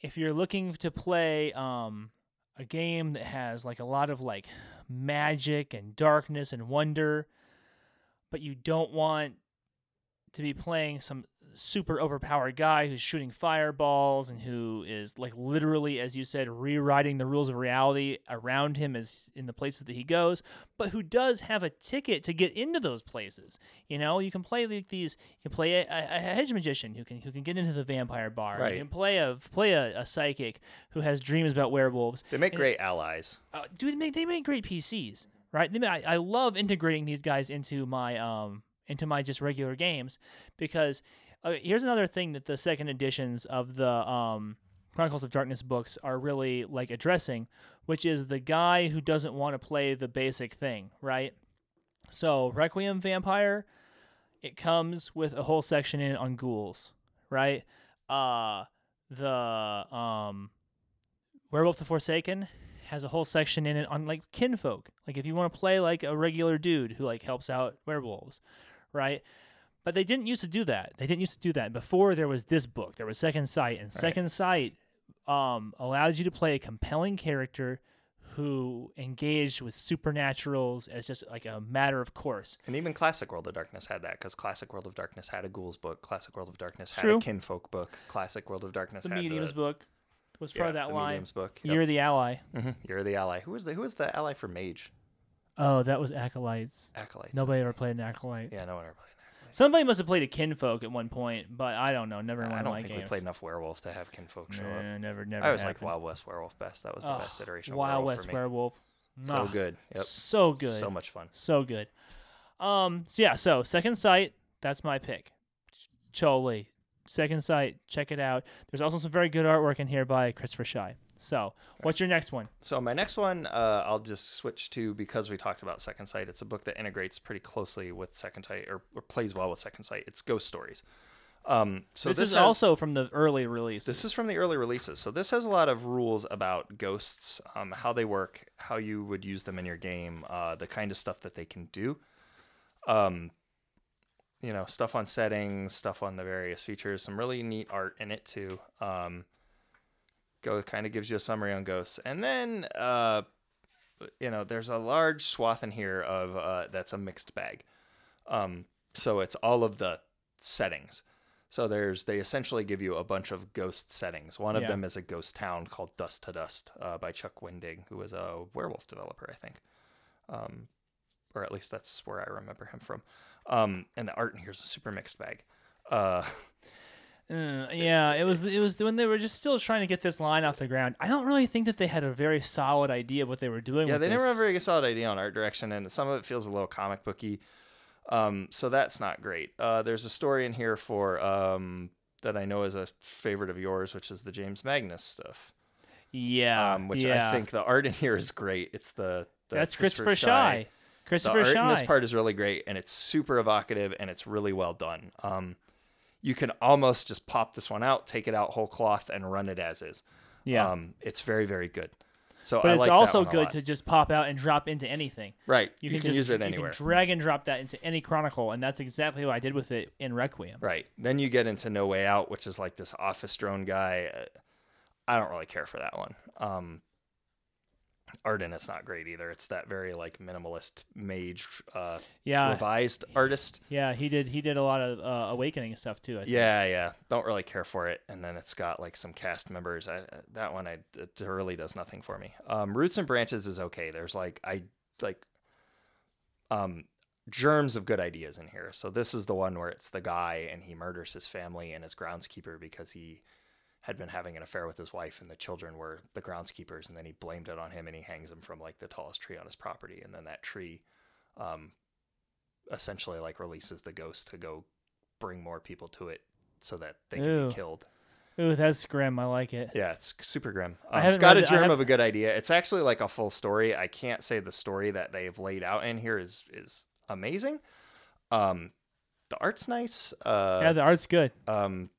if you're looking to play um, a game that has like a lot of like magic and darkness and wonder, but you don't want to be playing some super overpowered guy who's shooting fireballs and who is like literally as you said rewriting the rules of reality around him as in the places that he goes but who does have a ticket to get into those places you know you can play like these you can play a, a, hedge magician who can who can get into the vampire bar Right. you can play a play a, a psychic who has dreams about werewolves They make And- great allies. uh, dude, they make, they make great PCs, right? They, I, I love integrating these guys into my um into my just regular games because uh, here's another thing that the second editions of the um Chronicles of Darkness books are really like addressing, which is the guy who doesn't want to play the basic thing, right? So Requiem Vampire, it comes with a whole section in on ghouls, right? Uh the um Werewolf the Forsaken has a whole section in it on like kinfolk. Like if you want to play like a regular dude who like helps out werewolves, right? But they didn't used to do that. They didn't used to do that. Before there was this book, there was Second Sight, and Second Sight um, allowed you to play a compelling character who engaged with supernaturals as just like a matter of course. And even Classic World of Darkness had that because Classic World of Darkness had a Ghouls book. Classic World of Darkness had a Kinfolk book. Classic World of Darkness The had mediums book was yeah, part of that the line. mediums book. You're the ally. hmm You're the ally. Who was the who was the ally for Mage? Oh, that was acolytes. Acolytes. Nobody ever played an acolyte. Yeah, no one ever played. Somebody must have played a kinfolk at one point, but I don't know. Never in one I don't think games. we played enough werewolves to have Kinfolk show up. Never, never. I was like. Wild West Werewolf best. That was the best iteration of Wild West for me. Werewolf. So good. Yep. So good. So much fun. So good. Um. So yeah. So Second Sight. That's my pick. Choli. Second Sight. Check it out. There's also some very good artwork in here by Christopher Shy. So, what's your next one? So my next one, uh, I'll just switch to because we talked about Second Sight. It's a book that integrates pretty closely with Second Sight or, or plays well with Second Sight. It's Ghost Stories. Um, so this, this, is has- also from the early release. This is from the early releases. So this has a lot of rules about ghosts, um, how they work, how you would use them in your game, uh, the kind of stuff that they can do. Um, you know, stuff on settings, stuff on the various features, some really neat art in it too. Um, go kind of gives you a summary on ghosts, and then uh, you know, there's a large swath in here of uh, that's a mixed bag. Um, so it's all of the settings. So there's they essentially give you a bunch of ghost settings. One of Yeah. them is a ghost town called Dust to Dust uh, by Chuck Wendig, who was a werewolf developer, I think, um, or at least that's where I remember him from. Um, and the art in here is a super mixed bag. Uh, yeah, it was. It was when they were just still trying to get this line off the ground. I don't really think that they had a very solid idea of what they were doing. yeah, they never this. have a very solid idea on art direction, and some of it feels a little comic booky. Um, so that's not great. Uh, there's a story in here for um, that I know is a favorite of yours, which is the James Magnus stuff. Yeah, um, which yeah. I think the art in here is great. It's the, the that's Christopher Shy. The Christopher art in this part is really great, and it's super evocative, and it's really well done. Um, you can almost just pop this one out, take it out whole cloth, and run it as is. yeah, Um, it's very very good. So but I it's like also good to just pop out and drop into anything. right. You, You, can, can, just, use it you anywhere. can drag and drop that into any chronicle, and that's exactly what I did with it in Requiem. Right. Then you get into No Way Out, which is like this office drone guy. I don't really care for that one. Um, art in it's not great either. It's that very like minimalist mage uh, Yeah, revised artist. yeah, he did. He did a lot of uh, awakening stuff too. I think. Yeah, yeah. Don't really care for it. And then it's got like some cast members. I, that one, I it really does nothing for me. Um, Roots and Branches is okay. There's like I like um germs of good ideas in here. So this is the one where it's the guy and he murders his family and his groundskeeper because he had been having an affair with his wife and the children were the groundskeepers and then he blamed it on him and he hangs him from like the tallest tree on his property and then that tree um essentially like releases the ghost to go bring more people to it so that they can Ew. be killed. Ooh, that's grim. I like it. Yeah, it's super grim. I Um, it's got a it- germ of a good idea. It's actually like a full story. I can't say the story that they've laid out in here is is amazing. Um, the art's nice. Uh, yeah, the art's good. um,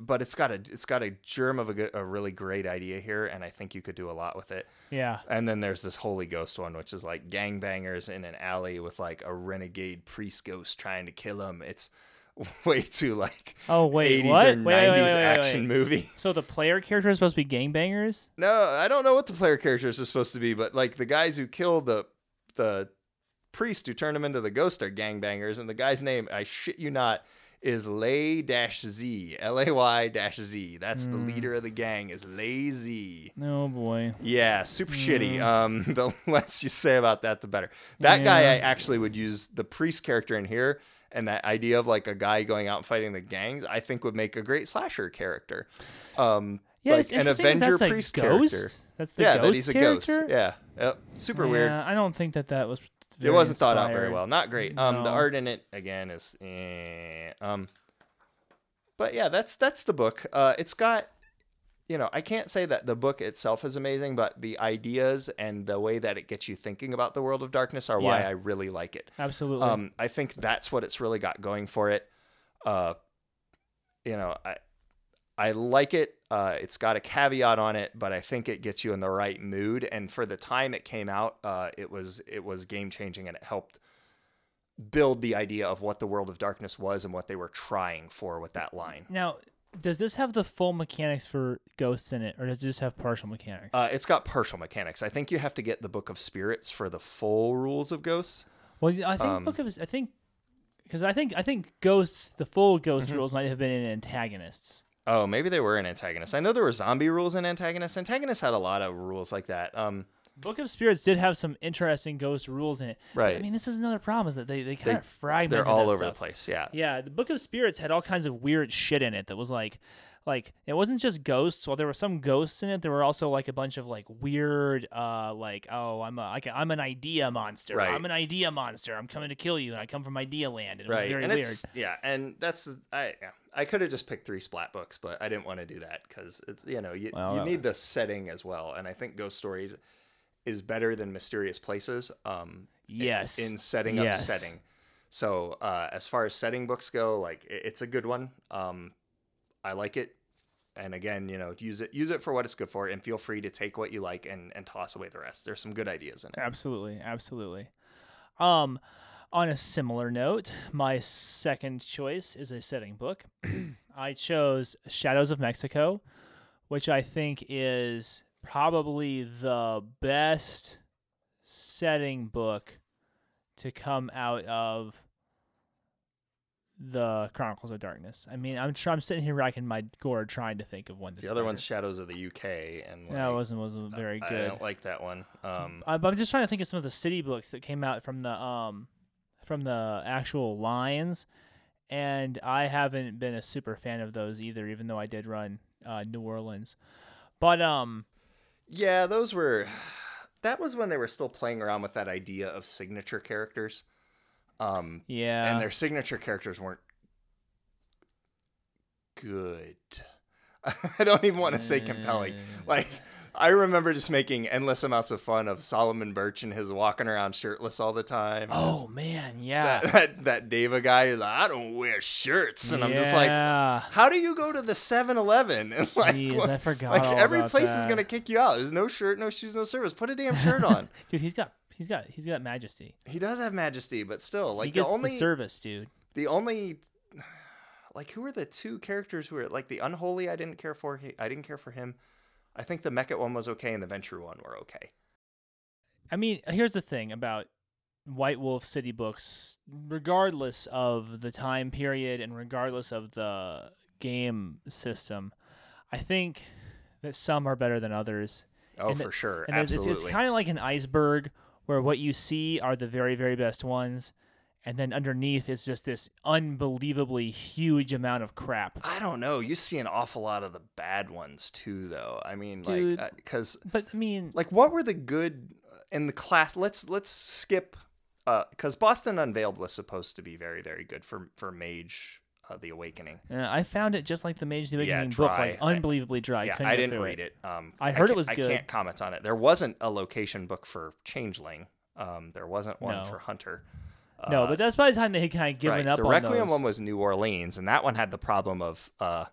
but it's got a it's got a germ of a, a really great idea here, and I think you could do a lot with it. Yeah, And then there's this Holy Ghost one, which is like gangbangers in an alley with like a renegade priest ghost trying to kill him. It's way too like Oh wait, 80s what? or Wait, 90s wait, wait, action movie. So the player character is supposed to be gangbangers? No, I don't know what the player characters are supposed to be, but like the guys who kill the the priest who turned him into the ghost are gangbangers, and the guy's name, I shit you not, is Lay Dash Z. L A Y dash Z. That's the Hmm. leader of the gang, is Lay Z. Oh boy. Yeah, super Hmm. shitty. Um, the less you say about that, the better. That guy, I actually would use the priest character in here, and that idea of like a guy going out and fighting the gangs, I think would make a great slasher character. Um, Yeah, like an Avenger that's a priest ghost? character. That's the yeah, ghost that he's a character? ghost. Yeah, Yep. super weird. I don't think that that was. It wasn't thought out very well. Not great. Um, the art in it again is, eh, um, but yeah, that's that's the book. Uh, it's got, you know, I can't say that the book itself is amazing, but the ideas and the way that it gets you thinking about the world of darkness are why I really like it. Absolutely. Um, I think that's what it's really got going for it. Uh, you know, I I like it. Uh, it's got a caveat on it, but I think it gets you in the right mood. And for the time it came out, uh, it was it was game changing, and it helped build the idea of what the world of darkness was and what they were trying for with that line. now, Does this have the full mechanics for ghosts in it, or does it just have partial mechanics? Uh, it's got partial mechanics. I think you have to get the Book of Spirits for the full rules of Ghosts. well, I think um, Book of I think because I think I think ghosts the full ghost Mm-hmm. rules might have been in antagonists. Oh, maybe they were in Antagonists. I know there were zombie rules in Antagonists. Antagonists had a lot of rules like that. Um, Book of Spirits did have some interesting ghost rules in it. Right. I mean, this is another problem is that they, they kind of fragmented. they're all over stuff. the place. Yeah. Yeah, the Book of Spirits had all kinds of weird shit in it that was like like it wasn't just ghosts. While there were some ghosts in it, there were also like a bunch of like weird uh like oh I'm a like I'm an idea monster. Right. I'm an idea monster. I'm coming to kill you and I come from Idea Land. And it right. was very and weird. yeah, and that's I yeah. I could have just picked three splat books, but I didn't want to do that because it's you know you, Well, you need the setting as well, and I think Ghost Stories is better than Mysterious Places. Um, Yes. in, setting Yes. up setting. So uh, as far as setting books go, like i- it's a good one. Um, I like it, and again, you know, use it use it for what it's good for, and feel free to take what you like and and toss away the rest. There's some good ideas in it. Absolutely, absolutely. Um, on a similar note, my second choice is a setting book. I chose Shadows of Mexico, which I think is probably the best setting book to come out of the Chronicles of Darkness. I mean, I'm I'm sitting here racking my gourd trying to think of one. That's The other better. one's Shadows of the UK, and that like, wasn't wasn't very I good. I don't like that one. Um, Uh, but I'm just trying to think of some of the city books that came out from the um from the actual lines, and I haven't been a super fan of those either. Even though I did run uh, New Orleans, but um yeah, those were. That was when they were still playing around with that idea of signature characters. Um, yeah, and their signature characters weren't good. I don't even want to say compelling. Like I remember just making endless amounts of fun of Solomon Birch and his walking around shirtless all the time. oh his- man, yeah, that, that that Daeva guy is like, I don't wear shirts, and I'm just like, how do you go to the 7-Eleven and like, Jeez, what- I forgot like every place is gonna kick you out. There's no shirt, no shoes, no service. Put a damn shirt on. dude, he's got he's got he's got majesty. he does have majesty, but still, he like gets the only the service, dude. the only like who are the two characters who are like the unholy I didn't care for he, I didn't care for him. I think the Mekhet one was okay and the Ventrue one were okay. I mean, here's the thing about White Wolf City books, regardless of the time period and regardless of the game system, I think that some are better than others. Oh, And for sure. And it's, Absolutely. it's, kind of like an iceberg where what you see are the very, very best ones. And then underneath is just this unbelievably huge amount of crap. I don't know. You see an awful lot of the bad ones too though. I mean Dude. like cuz But I mean, like what were the good in the class let's let's skip uh cuz Boston Unveiled was supposed to be very very good for for Mage uh, the Awakening. uh, I found it just like the Mage the Yeah, Awakening book, like unbelievably dry. yeah, couldn't I didn't read it. Um, I heard it ca- was I good. can't comment on it. There wasn't a location book for Changeling. Um, there wasn't one No. for Hunter. No, Uh, but that's by the time they had kind of given right. up the on Requiem those. one was New Orleans, and that one had the problem of uh,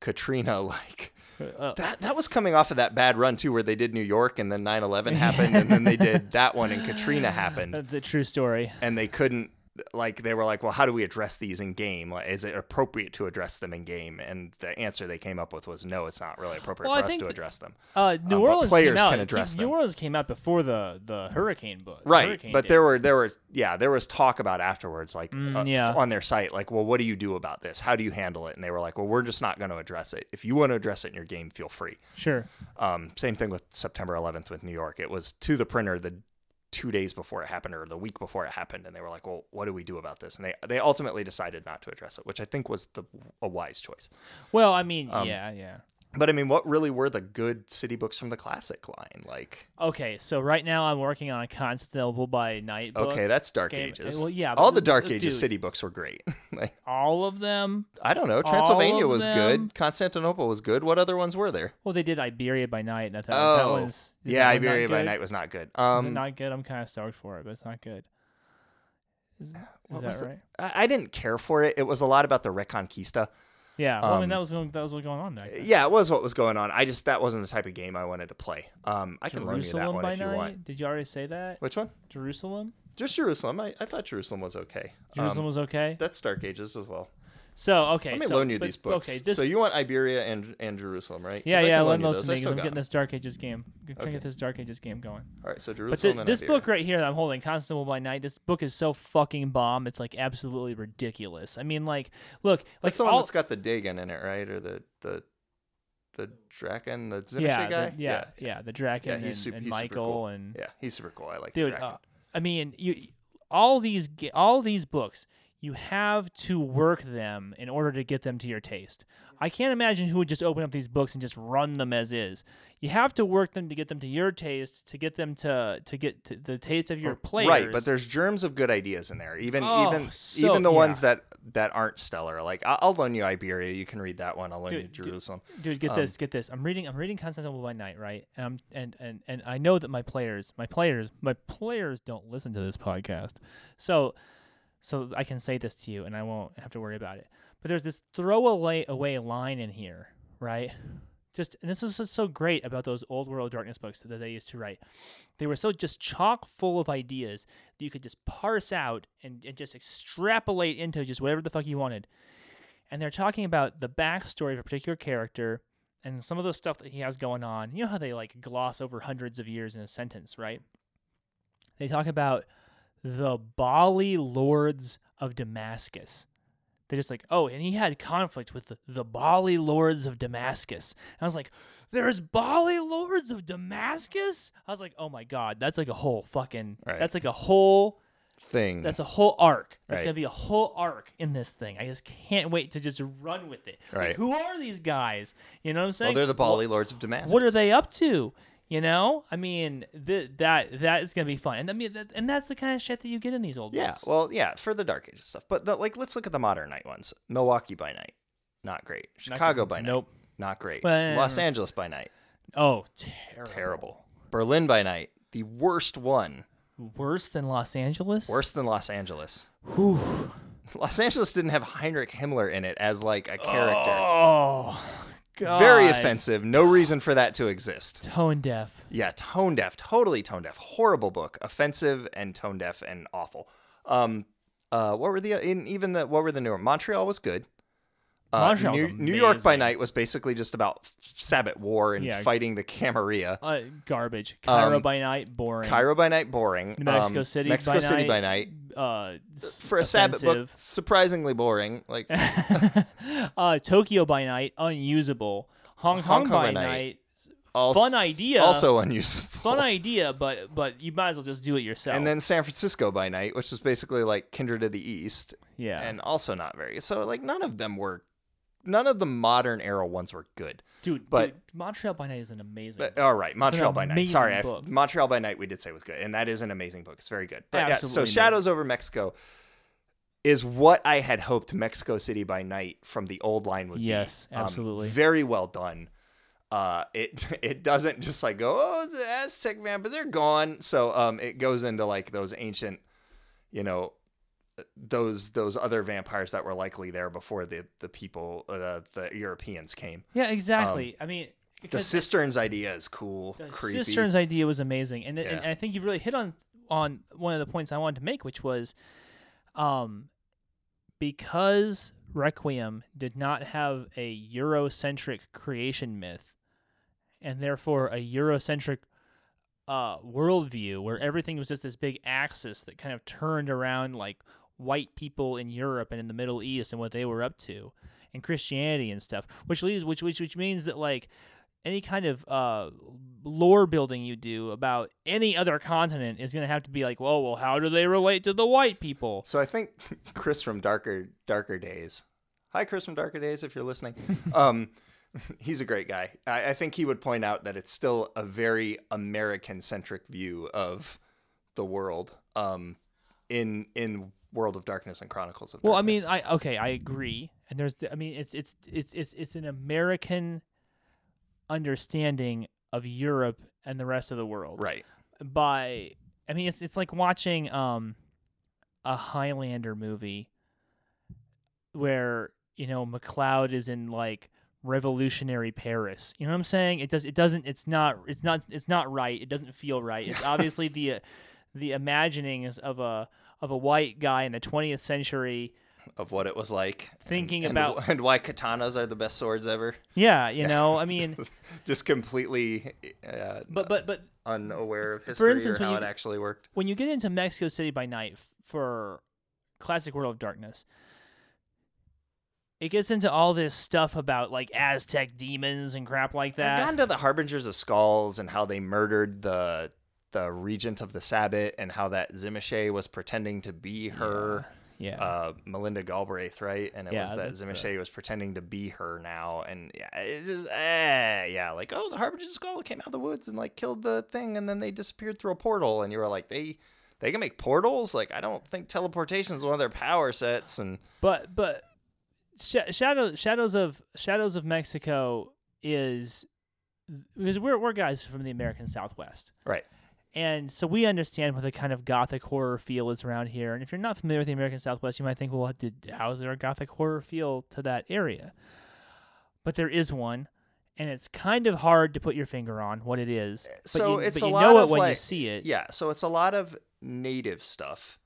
Katrina. Like Uh, that, that was coming off of that bad run too, where they did New York, and then 9/11 happened, and then they did that one, and Katrina uh, happened, the true story. and they couldn't. Like they were like, well, how do we address these in game? Like, is it appropriate to address them in game? And the answer they came up with was no, it's not really appropriate Well, for us to address them. Uh, New Um, Orleans players came out. can address New them. Orleans came out before the the hurricane book. right hurricane but did. there were there were yeah there was talk about afterwards like Mm, uh, yeah. on their site like well what do you do about this how do you handle it and they were like well we're just not going to address it if you want to address it in your game feel free sure. um, same thing with september 11th with new york it was to the printer the two days before it happened or the week before it happened and they were like well what do we do about this and they they ultimately decided not to address it which i think was the a wise choice Well, I mean, Um, yeah, yeah. But i mean what really were the good city books from the classic line like Okay, so right now I'm working on a Constantinople by Night book. okay that's dark game- ages well, yeah, all the dark the- ages dude. city books were great like All of them. I don't know. Transylvania was them? good. Constantinople was good. What other ones were there? Well, they did Iberia by Night, and I thought that Oh, was yeah, that Iberia by? Night was not good. Is it Um, not good? I'm kind of stoked for it, but it's not good. Is, is that was the- I didn't care for it. It was a lot about the Reconquista. Yeah. Well, I mean, um, that was going- that was what going on there. Yeah, it was what was going on. I just that wasn't the type of game I wanted to play. Um, I can loan you that one if you Night. want. Did you already say that? Which one? Jerusalem. Just Jerusalem. I, I thought Jerusalem was okay. Um, Jerusalem was okay. that's Dark Ages as well. So okay, Let me so, loan you but- these books. Okay, this so you want Iberia and and Jerusalem, right? yeah yeah loan those to me. 'cause still I'm getting them. this Dark Ages game. I'm trying to get this Dark Ages game going. All right, so But Jerusalem thi- and this Iberia. book right here that I'm holding, Constable by Night, this book is so fucking bomb. It's like absolutely ridiculous. I mean, like, look, like That's the one all, that's got the Dagon in it, right? Or the the the Dracon, the Tzimisce yeah, guy. the, yeah, yeah, the Dracon Yeah, he's and, super- and he's super Michael cool. and yeah, he's super cool. I like the dude. Uh, I mean, you all these all these books, you have to work them in order to get them to your taste. I can't imagine who would just open up these books and just run them as is. You have to work them to get them to your taste, to get them to to get to the taste of your players. Right, but there's germs of good ideas in there. Even Oh, even so- even the ones that that aren't stellar. Like I'll loan you Iberia. You can read that one. I'll loan Dude, you dude, Jerusalem. Dude, get Um, this, get this. I'm reading, I'm reading Constantinople by Night, right? And I'm, and and and I know that my players, my players, my players don't listen to this podcast, so, so I can say this to you, and I won't have to worry about it. But there's this throwaway away line in here, right? Just and this is just so great about those old world darkness books that they used to write. They were so just chock full of ideas that you could just parse out and, and just extrapolate into just whatever the fuck you wanted and they're talking about the backstory of a particular character and some of the stuff that he has going on. You know how they like gloss over hundreds of years in a sentence, right? They talk about the Baali lords of Damascus. They're just like, oh, and he had conflict with the, the Baali lords of Damascus. And I was like, there's Baali lords of Damascus? I was like, oh my god, that's like a whole fucking, Right. that's like a whole Thing. that's a whole arc. That's Right. gonna be a whole arc in this thing. I just can't wait to just run with it. Like, Right. who are these guys? You know what I'm saying? well, they're the Baali Lords of Damascus. What are they up to? You know, I mean, th- that that is gonna be fun, and I mean, that, and that's the kind of shit that you get in these old Yeah, books. well, yeah, for the Dark Ages stuff. But the, like, let's look at the modern night ones. Milwaukee by night, not great. Chicago good. by night, Nope. not great. Well, Los Angeles by night, Oh, terrible. terrible. Berlin by night, the worst one, Worse than Los Angeles. worse than Los Angeles. Whew. Los Angeles didn't have Heinrich Himmler in it as like a character. Oh, God. Very offensive. No reason for that to exist. Tone deaf. Yeah, tone deaf, totally tone deaf. Horrible book, offensive and tone deaf and awful. Um, uh, what were the in even the what were the newer? Montreal was good. Uh, New, New York by. Night was basically just about Sabbat War and Yeah. fighting the Camarilla. Uh, garbage. Cairo Um, by night. Boring. Cairo by Night, boring. New Mexico Um, City Mexico by City night. by Night. Uh, For a Sabbat book, surprisingly boring. Like uh, Tokyo by night, unusable. Hong Kong, Hong Kong by by Night, night, also, Fun idea. also unusable. fun idea, but but you might as well just do it yourself. And then San Francisco by Night, which is basically like Kindred of the East, yeah, and also not very. So like none of them were, none of the modern era ones were good. dude, but- dude, Montreal by night is an amazing. But book. all right, Montreal by Night. Sorry, I. Montreal by Night we did say was good, and that is an amazing book. It's very good. But yeah, so Absolutely Shadows over Mexico is what I had hoped Mexico City by Night from the old line would Yes, be. Yes, absolutely. very well done. Uh, it it doesn't just like go oh the Aztec man, but they're gone. So um, it goes into like those ancient, you know, those those other vampires that were likely there before the the people uh, the Europeans came. yeah, exactly. I mean, um, The cisterns idea is cool, the creepy. cisterns idea was amazing, and, and Yeah. and I think you've really hit on on one of the points I wanted to make, which was, um, because Requiem did not have a Eurocentric creation myth, and therefore a Eurocentric uh, worldview where everything was just this big axis that kind of turned around like white people in Europe and in the Middle East and what they were up to, and Christianity and stuff, which leaves which which which means that like any kind of uh, lore building you do about any other continent is going to have to be like, well, well, how do they relate to the white people? So I think Chris from Darker Darker Days. Hi, Chris from Darker Days, if you're listening. um, he's a great guy. I, I think he would point out that it's still a very American centric view of the world. Um, in in World of Darkness and Chronicles of Well, I mean, I okay, I agree, and there's, I mean, it's it's it's it's it's an American understanding of Europe and the rest of the world. right. By, I mean, it's it's like watching um a Highlander movie where you know MacLeod is in like revolutionary Paris. You know what I'm saying? It does. It doesn't. It's not. It's not. It's not right. It doesn't feel right. It's obviously the uh, the imaginings of a of a white guy in the 20th century of what it was like. Thinking and, about- and why katanas are the best swords ever. Yeah, you know, I mean, just completely uh, but but but unaware of For history instance, or how you- it actually worked. when you get into Mexico City by night f- for classic World of Darkness, it gets into all this stuff about like Aztec demons and crap like that. gone to the Harbingers of Skulls and how they murdered the the regent of the Sabbat and how that Tzimisce was pretending to be her. yeah. uh, Melinda Galbraith, right? And it Yeah, was that that's the- Tzimisce was pretending to be her now, and yeah, it's just eh, yeah, like oh, the Harbinger Skull came out of the woods and like killed the thing, and then they disappeared through a portal, and you were like, they they can make portals? Like I don't think teleportation is one of their power sets, and but but Sh- Shadow Shadows of Shadows of Mexico is because we're we're guys from the American Southwest. right, And so we understand what the kind of gothic horror feel is around here. And if you're not familiar with the American Southwest, you might think, well, did, how is there a gothic horror feel to that area? But there is one, and it's kind of hard to put your finger on what it is. But So you, it's a you lot know it of, when you like- see it. yeah. So it's a lot of native stuff,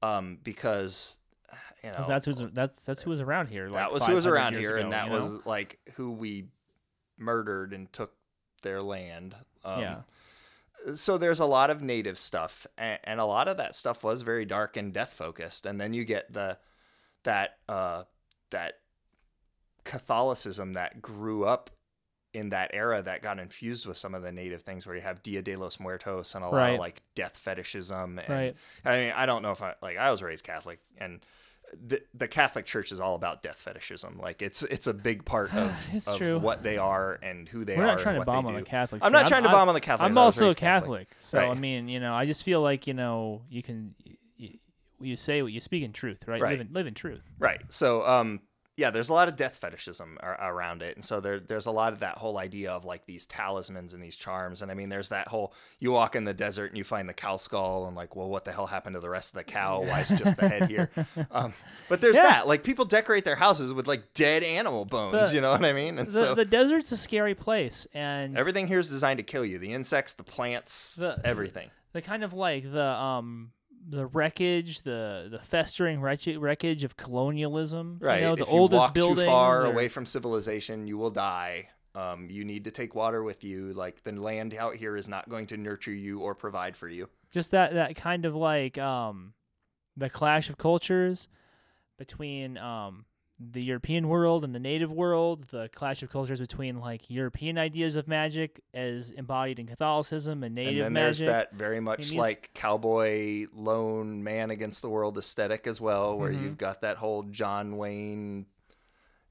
um, because you know that's who's that's that's who was around here. Like that was who was around here, ago, and that you know? was like who we murdered and took their land. Um, yeah. So there's a lot of native stuff and, and a lot of that stuff was very dark and death focused and then you get the that uh that catholicism that grew up in that era that got infused with some of the native things where you have dia de los muertos and a lot Right. of like death fetishism and Right. i mean i don't know if i like i was raised catholic and the, the Catholic Church is all about death fetishism. Like it's it's a big part of, of what they are and who they We're are. not trying to bomb on the. Catholics. I'm not trying to I'm- bomb on the Catholics. I'm also a raised Catholic, so I mean, you know, I just feel like you know, you can you, you say what you speak in truth, right? Right. Live in, live in truth. Right. So, um, yeah, there's a lot of death fetishism ar- around it, and so there, there's a lot of that whole idea of like these talismans and these charms, and I mean, there's that whole you walk in the desert and you find the cow skull, and like, well, what the hell happened to the rest of the cow? Why is just the head here? Um, but there's Yeah. that, like, people decorate their houses with like dead animal bones, The- you know what I mean? And The, so the desert's a scary place, and everything here is designed to kill you: the insects, the plants, The- everything. the kind of like the um the wreckage, the the festering wreckage of colonialism. Right. You know, the if oldest you walk buildings. too far or- away from civilization, you will die. Um, you need to take water with you. Like the land out here is not going to nurture you or provide for you. just that that kind of like um the clash of cultures between um the European world and the native world, the clash of cultures between like European ideas of magic as embodied in Catholicism and native and then magic. there's that very much these- like cowboy lone man against the world aesthetic as well, where Mhm. you've got that whole John Wayne,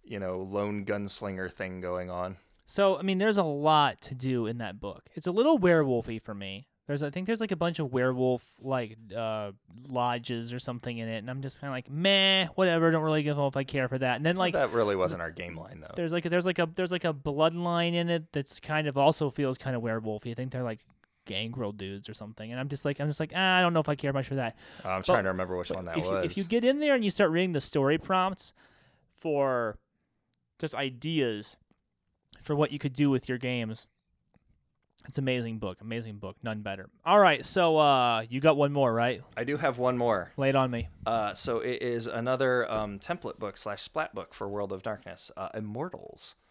you know, lone gunslinger thing going on. So I mean, there's a lot to do in that book. It's a little werewolfy for me. There's I think there's like a bunch of werewolf like uh lodges or something in it, and I'm just kind of like meh, whatever. Don't really give know if I care for that. And then like that really wasn't our game line though. there's like there's like a there's like a bloodline in it that's kind of also feels kind of werewolfy. I think they're like gangrel dudes or something, and I'm just like I'm just like ah, I don't know if I care much for that. I'm trying to remember which one that if you, was. if you get in there and you start reading the story prompts for just ideas for what you could do with your games, it's amazing book. Amazing book. None better. All right, so uh, you got one more, right? I do have one more. Lay it on me. Uh, so it is another um, template book slash splat book for World of Darkness, uh, Immortals.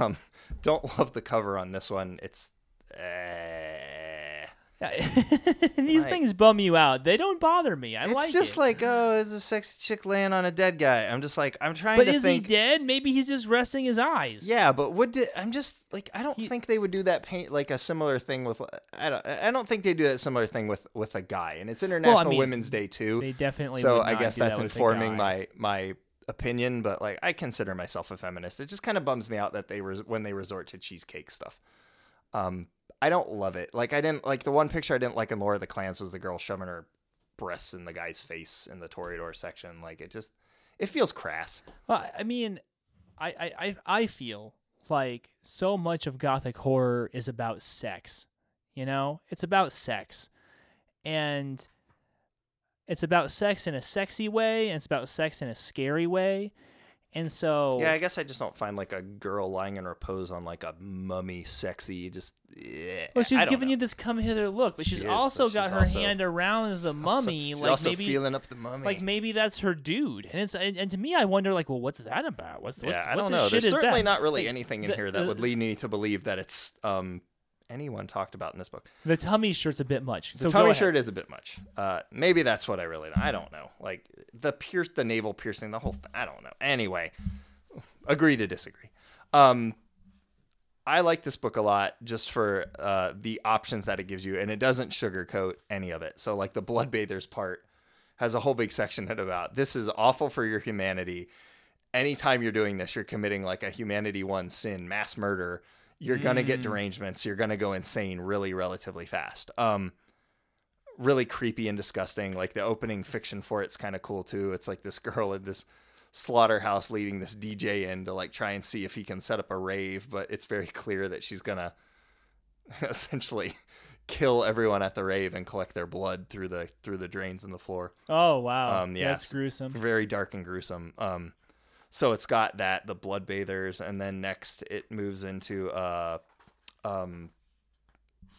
Um, don't love the cover on this one. It's eh. These Right. things bum you out. They don't bother me. I it's like just it. like oh, it's a sexy chick laying on a dead guy. I'm just like I'm trying but to is think. he dead? Maybe he's just resting his eyes. Yeah, but what di- I'm just like I don't He- think they would do that paint like a similar thing with I don't I don't think they do that similar thing with with a guy and it's International mean, Women's Day too. They definitely. so I guess that that's with informing my my opinion, but like I consider myself a feminist. It just kind of bums me out that they res- when they resort to cheesecake stuff. Um, I don't love it. Like I didn't like the one picture I didn't like in Lore of the Clans was the girl shoving her breasts in the guy's face in the Toreador section. Like it just it feels crass. Well, I mean, I, I, I feel like so much of gothic horror is about sex. You know, it's about sex, and it's about sex in a sexy way, and it's about sex in a scary way, And so Yeah, I guess I just don't find like a girl lying in repose on like a mummy sexy. Just yeah. Well, she's giving know. you this come hither look, but She she's is, also but got she's her also- hand around the Also- mummy, she's like also maybe feeling up the mummy. like maybe that's her dude. And it's and, and to me, I wonder like, well, what's that about? What's what, yeah, I don't the know. There's certainly that? not really Like, anything in the- here that the- would lead me to believe that it's um anyone talked about in this book. The tummy shirt's a bit much. The so tummy shirt is a bit much. Uh, maybe that's what I really. I don't know. Like the pierce, the navel piercing, the whole. thing. I don't know. Anyway, agree to disagree. Um, I like this book a lot just for uh, the options that it gives you, and it doesn't sugarcoat any of it. So, like the blood bathers part has a whole big section about this is awful for your humanity. Anytime you're doing this, you're committing like a humanity one sin, mass murder. You're gonna get derangements. You're gonna go insane really, relatively fast. Um, really creepy and disgusting. Like the opening fiction for it's kind of cool too. It's like this girl at this slaughterhouse leading this DJ in to like try and see if he can set up a rave, but it's very clear that she's gonna essentially kill everyone at the rave and collect their blood through the through the drains in the floor. Oh wow, Um, yeah, that's gruesome. Very dark and gruesome. Um, so it's got that the blood bathers, and then next it moves into uh, um,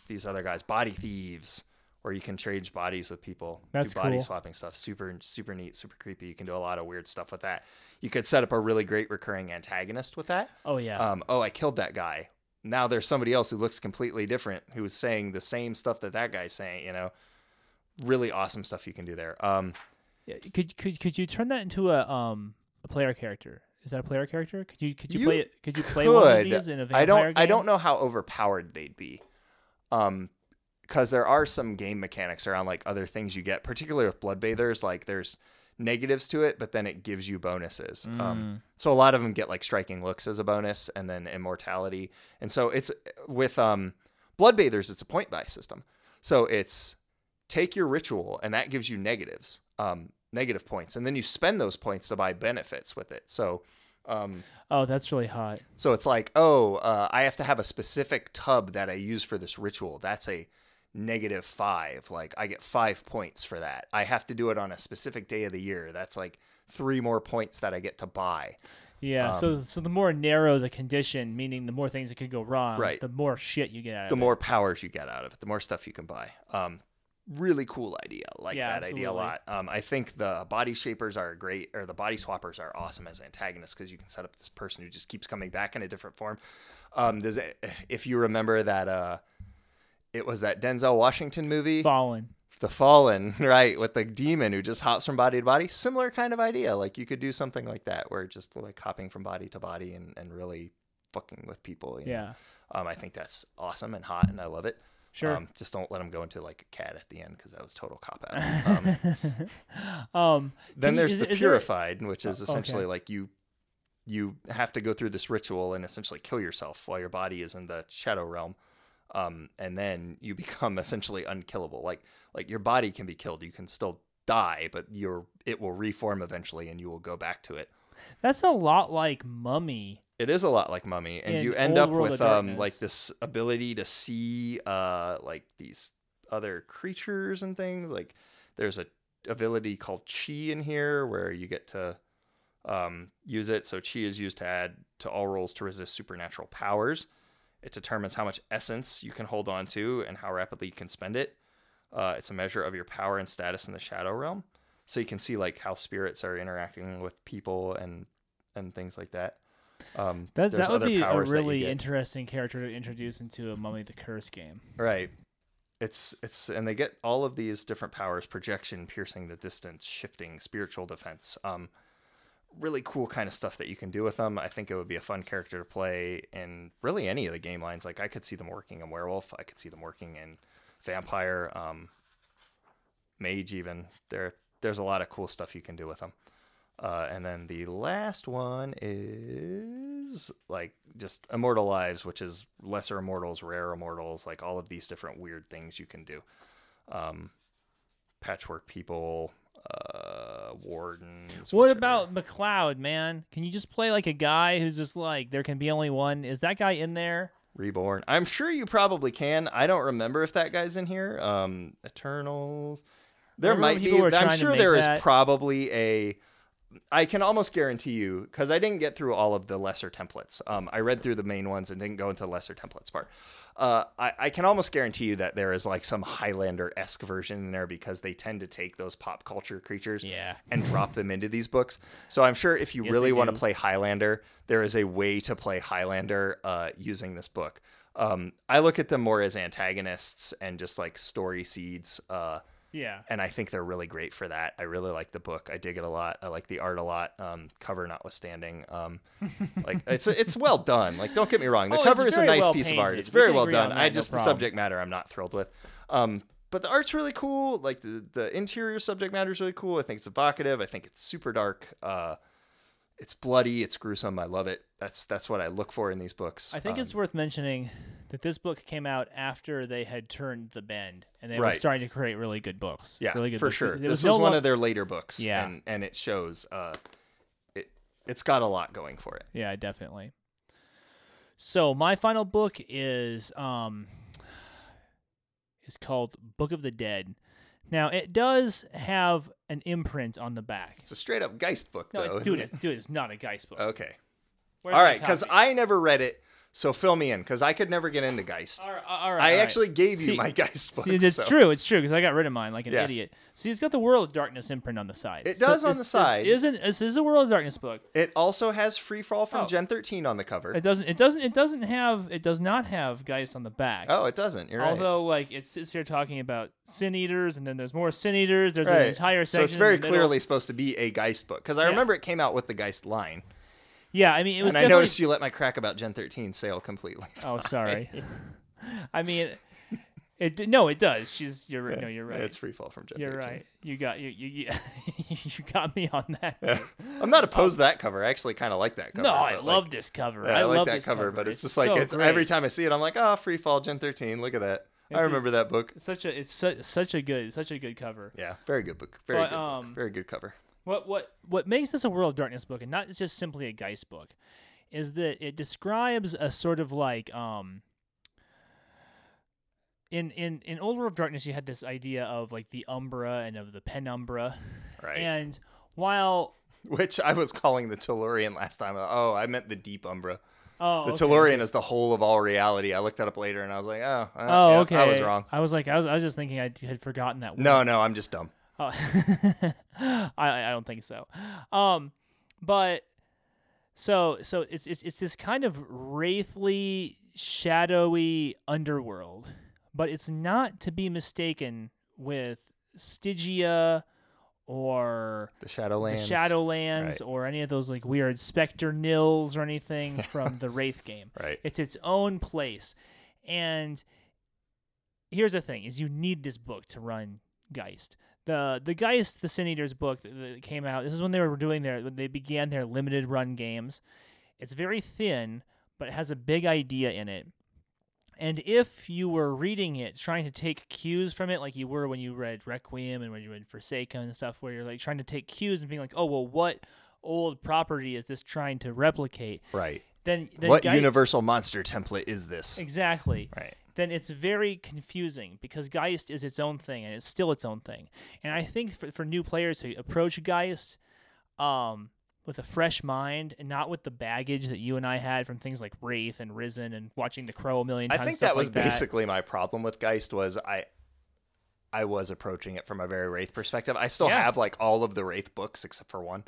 these other guys, body thieves, where you can trade bodies with people. That's do body cool. swapping stuff. Super super neat, super creepy. You can do a lot of weird stuff with that. You could set up a really great recurring antagonist with that. Oh yeah, Um, oh, I killed that guy. Now there's somebody else who looks completely different who is saying the same stuff that that guy's saying. You know, really awesome stuff you can do there. Um, Yeah, could could could you turn that into a um a player character? Is that a player character? Could you could you, You play it? Could you play one of these in a vampire I don't. game? I don't know how overpowered they'd be, um, because there are some game mechanics around like other things you get, particularly with blood bathers. Like there's negatives to it, but then it gives you bonuses. Mm. Um, so a lot of them get like striking looks as a bonus, and then immortality. And so it's with um, blood bathers. It's a point buy system. So it's take your ritual, and that gives you negatives, um, negative points, and then you spend those points to buy benefits with it. So. Um, Oh, that's really hot. so it's like, oh, uh, I have to have a specific tub that I use for this ritual. That's a negative five. Like I get five points for that. I have to do it on a specific day of the year. That's like three more points that I get to buy. Yeah. so Um, so the more narrow the condition, meaning the more things that could go wrong, Right. the more shit you get out The of it. more powers you get out of it, the more stuff you can buy. Um, really cool idea. Like Yeah, that idea a lot. Um, I think the body shapers are great, or the body swappers are awesome as antagonists because you can set up this person who just keeps coming back in a different form. Um, does it, if you remember that, uh, it was that Denzel Washington movie, Fallen. The Fallen, right, with the demon who just hops from body to body. Similar kind of idea. Like you could do something like that, where just like hopping from body to body and, and really fucking with people. you know? Yeah. Um, I think that's awesome and hot, and I love it. Sure. Um, just don't let him go into like a cat at the end because that was total cop out. Um, um. then you- there's is- the is there- purified, which is Oh, essentially okay. like you you have to go through this ritual and essentially kill yourself while your body is in the shadow realm. Um, and then you become essentially unkillable. Like like your body can be killed, you can still die, but your it will reform eventually, and you will go back to it. That's a lot like Mummy. It is a lot like Mummy, and you end up with um like this ability to see uh like these other creatures and things. Like there's a ability called Chi in here where you get to um use it. So Chi is used to add to all rolls to resist supernatural powers. It determines how much essence you can hold on to and how rapidly you can spend it. Uh, it's a measure of your power and status in the shadow realm. So you can see like how spirits are interacting with people and and things like that. Um, That that would other be a really interesting character to introduce into a Mummy the Curse game. right. It's it's and they get all of these different powers: projection, piercing the distance, shifting, spiritual defense. Um, really cool kind of stuff that you can do with them. I think it would be a fun character to play in really any of the game lines. Like I could see them working in werewolf. I could see them working in vampire, um, mage. Even there, there's a lot of cool stuff you can do with them. Uh, and then the last one is like just immortal lives, which is lesser immortals, rare immortals, like all of these different weird things you can do. Um, patchwork people, uh, wardens. What about MacLeod, man? Can you just play like a guy who's just like there can be only one? Is that guy in there? Reborn? I'm sure you probably can. I don't remember if that guy's in here. Um, Eternals. There might be. I'm sure there is probably a I can almost guarantee you because I didn't get through all of the lesser templates. Um, I read through the main ones and didn't go into the lesser templates part. Uh, I, I can almost guarantee you that there is like some Highlander esque version in there because they tend to take those pop culture creatures Yeah. and drop them into these books. So I'm sure if you Yes, really want to play Highlander, there is a way to play Highlander uh, using this book. Um, I look at them more as antagonists and just like story seeds. Uh, Yeah. and I think they're really great for that. I really like the book. I dig it a lot. I like the art a lot. Um, cover notwithstanding, um, like it's it's well done. Like don't get me wrong, the Oh, cover is a nice well piece of art. It's very can well done. on I that, no just the subject matter I'm not thrilled with. Um, but the art's really cool. Like the the interior subject matter is really cool. I think it's evocative. I think it's super dark. Uh, it's bloody. It's gruesome. I love it. That's that's what I look for in these books. I think Um, it's worth mentioning that this book came out after they had turned the bend and they were starting to create really good books. Yeah, really good for books. sure. It This no was one lo- of their later books. Yeah. and, and it shows. Uh, it it's got a lot going for it. Yeah, definitely. So my final book is um is called Book of the Dead. Now it does have an imprint on the back. It's a straight up Geist book, No, though. it's, dude, it's, dude, it's not a Geist book. Okay. Where's All right, because? I never read it, so fill me in, because I could never get into Geist. All right, all right, I all right. actually gave you See- my Geist book. See, it's so- true. It's true because I got rid of mine like an Yeah. idiot. See, it's got the World of Darkness imprint on the side. It does on the side. This isn't this is a World of Darkness book. It also has Free Fall from Oh. Gen 13 on the cover. It doesn't. It doesn't. It doesn't have. It does not have Geist on the back. oh, it doesn't. You're right. Although, like, it sits here talking about sin eaters, and then there's more sin eaters. There's an entire entire so it's very in the middle. clearly supposed to be a Geist book, because I Yeah. remember it came out with the Geist line, Yeah, I mean, it was. and I noticed you let my crack about Gen 13 sail completely. Oh, sorry. I mean, it. No, it does. She's. You're. right. No, you're right. It's Free Fall from Gen You're 13. right. You got you. You. You, you got me on that. dude. I'm not opposed to that cover. I actually kind of like that cover. No, I like, love this cover. Yeah, I, I, like love that this cover, but it's, just so like it's great. every time I see it, I'm like, oh, Free Fall Gen 13. Look at that. I It's remember that book. It's such a it's such, such a good such a good cover. Yeah, very good book. Very But, good book. um, Very good cover. What what what makes this a World of Darkness book and not just simply a Geist book is that it describes a sort of like um in in in Old World of Darkness you had this idea of like the Umbra and of the Penumbra Right. and while Which I was calling the Tellurian last time. Oh, I meant the Deep Umbra. oh The okay, Tellurian is the whole of all reality. I looked that up later and I was like, oh, uh, Oh, yeah, okay. I was wrong. I was like, I was, I was just thinking I had forgotten that. One. No, no, I'm just dumb. Oh. I I don't think so. Um, but so so it's it's it's this kind of wraithly, shadowy underworld, but it's not to be mistaken with Stygia or The Shadowlands. the Shadowlands Right. or any of those like weird Spectre Nils or anything from the Wraith game. Right. It's its own place. And here's the thing: is you need this book to run Geist. The the Geist, the Sin Eaters book that, came out. This is when they were doing their when they began their limited run games. It's very thin, but it has a big idea in it. And if you were reading it, trying to take cues from it, like you were when you read Requiem and when you read Forsaken and stuff, where you're like trying to take cues and being like, oh well, what old property is this trying to replicate? Right. Then, then what Geist- universal monster template is this? Exactly. Right. Then it's very confusing because Geist is its own thing and it's still its own thing. And I think for, for new players to approach Geist um, with a fresh mind and not with the baggage that you and I had from things like Wraith and Risen and watching The Crow a million times. I think that was like basically my problem with Geist was I I was approaching it from a very Wraith perspective. I still Yeah. have like all of the Wraith books except for one.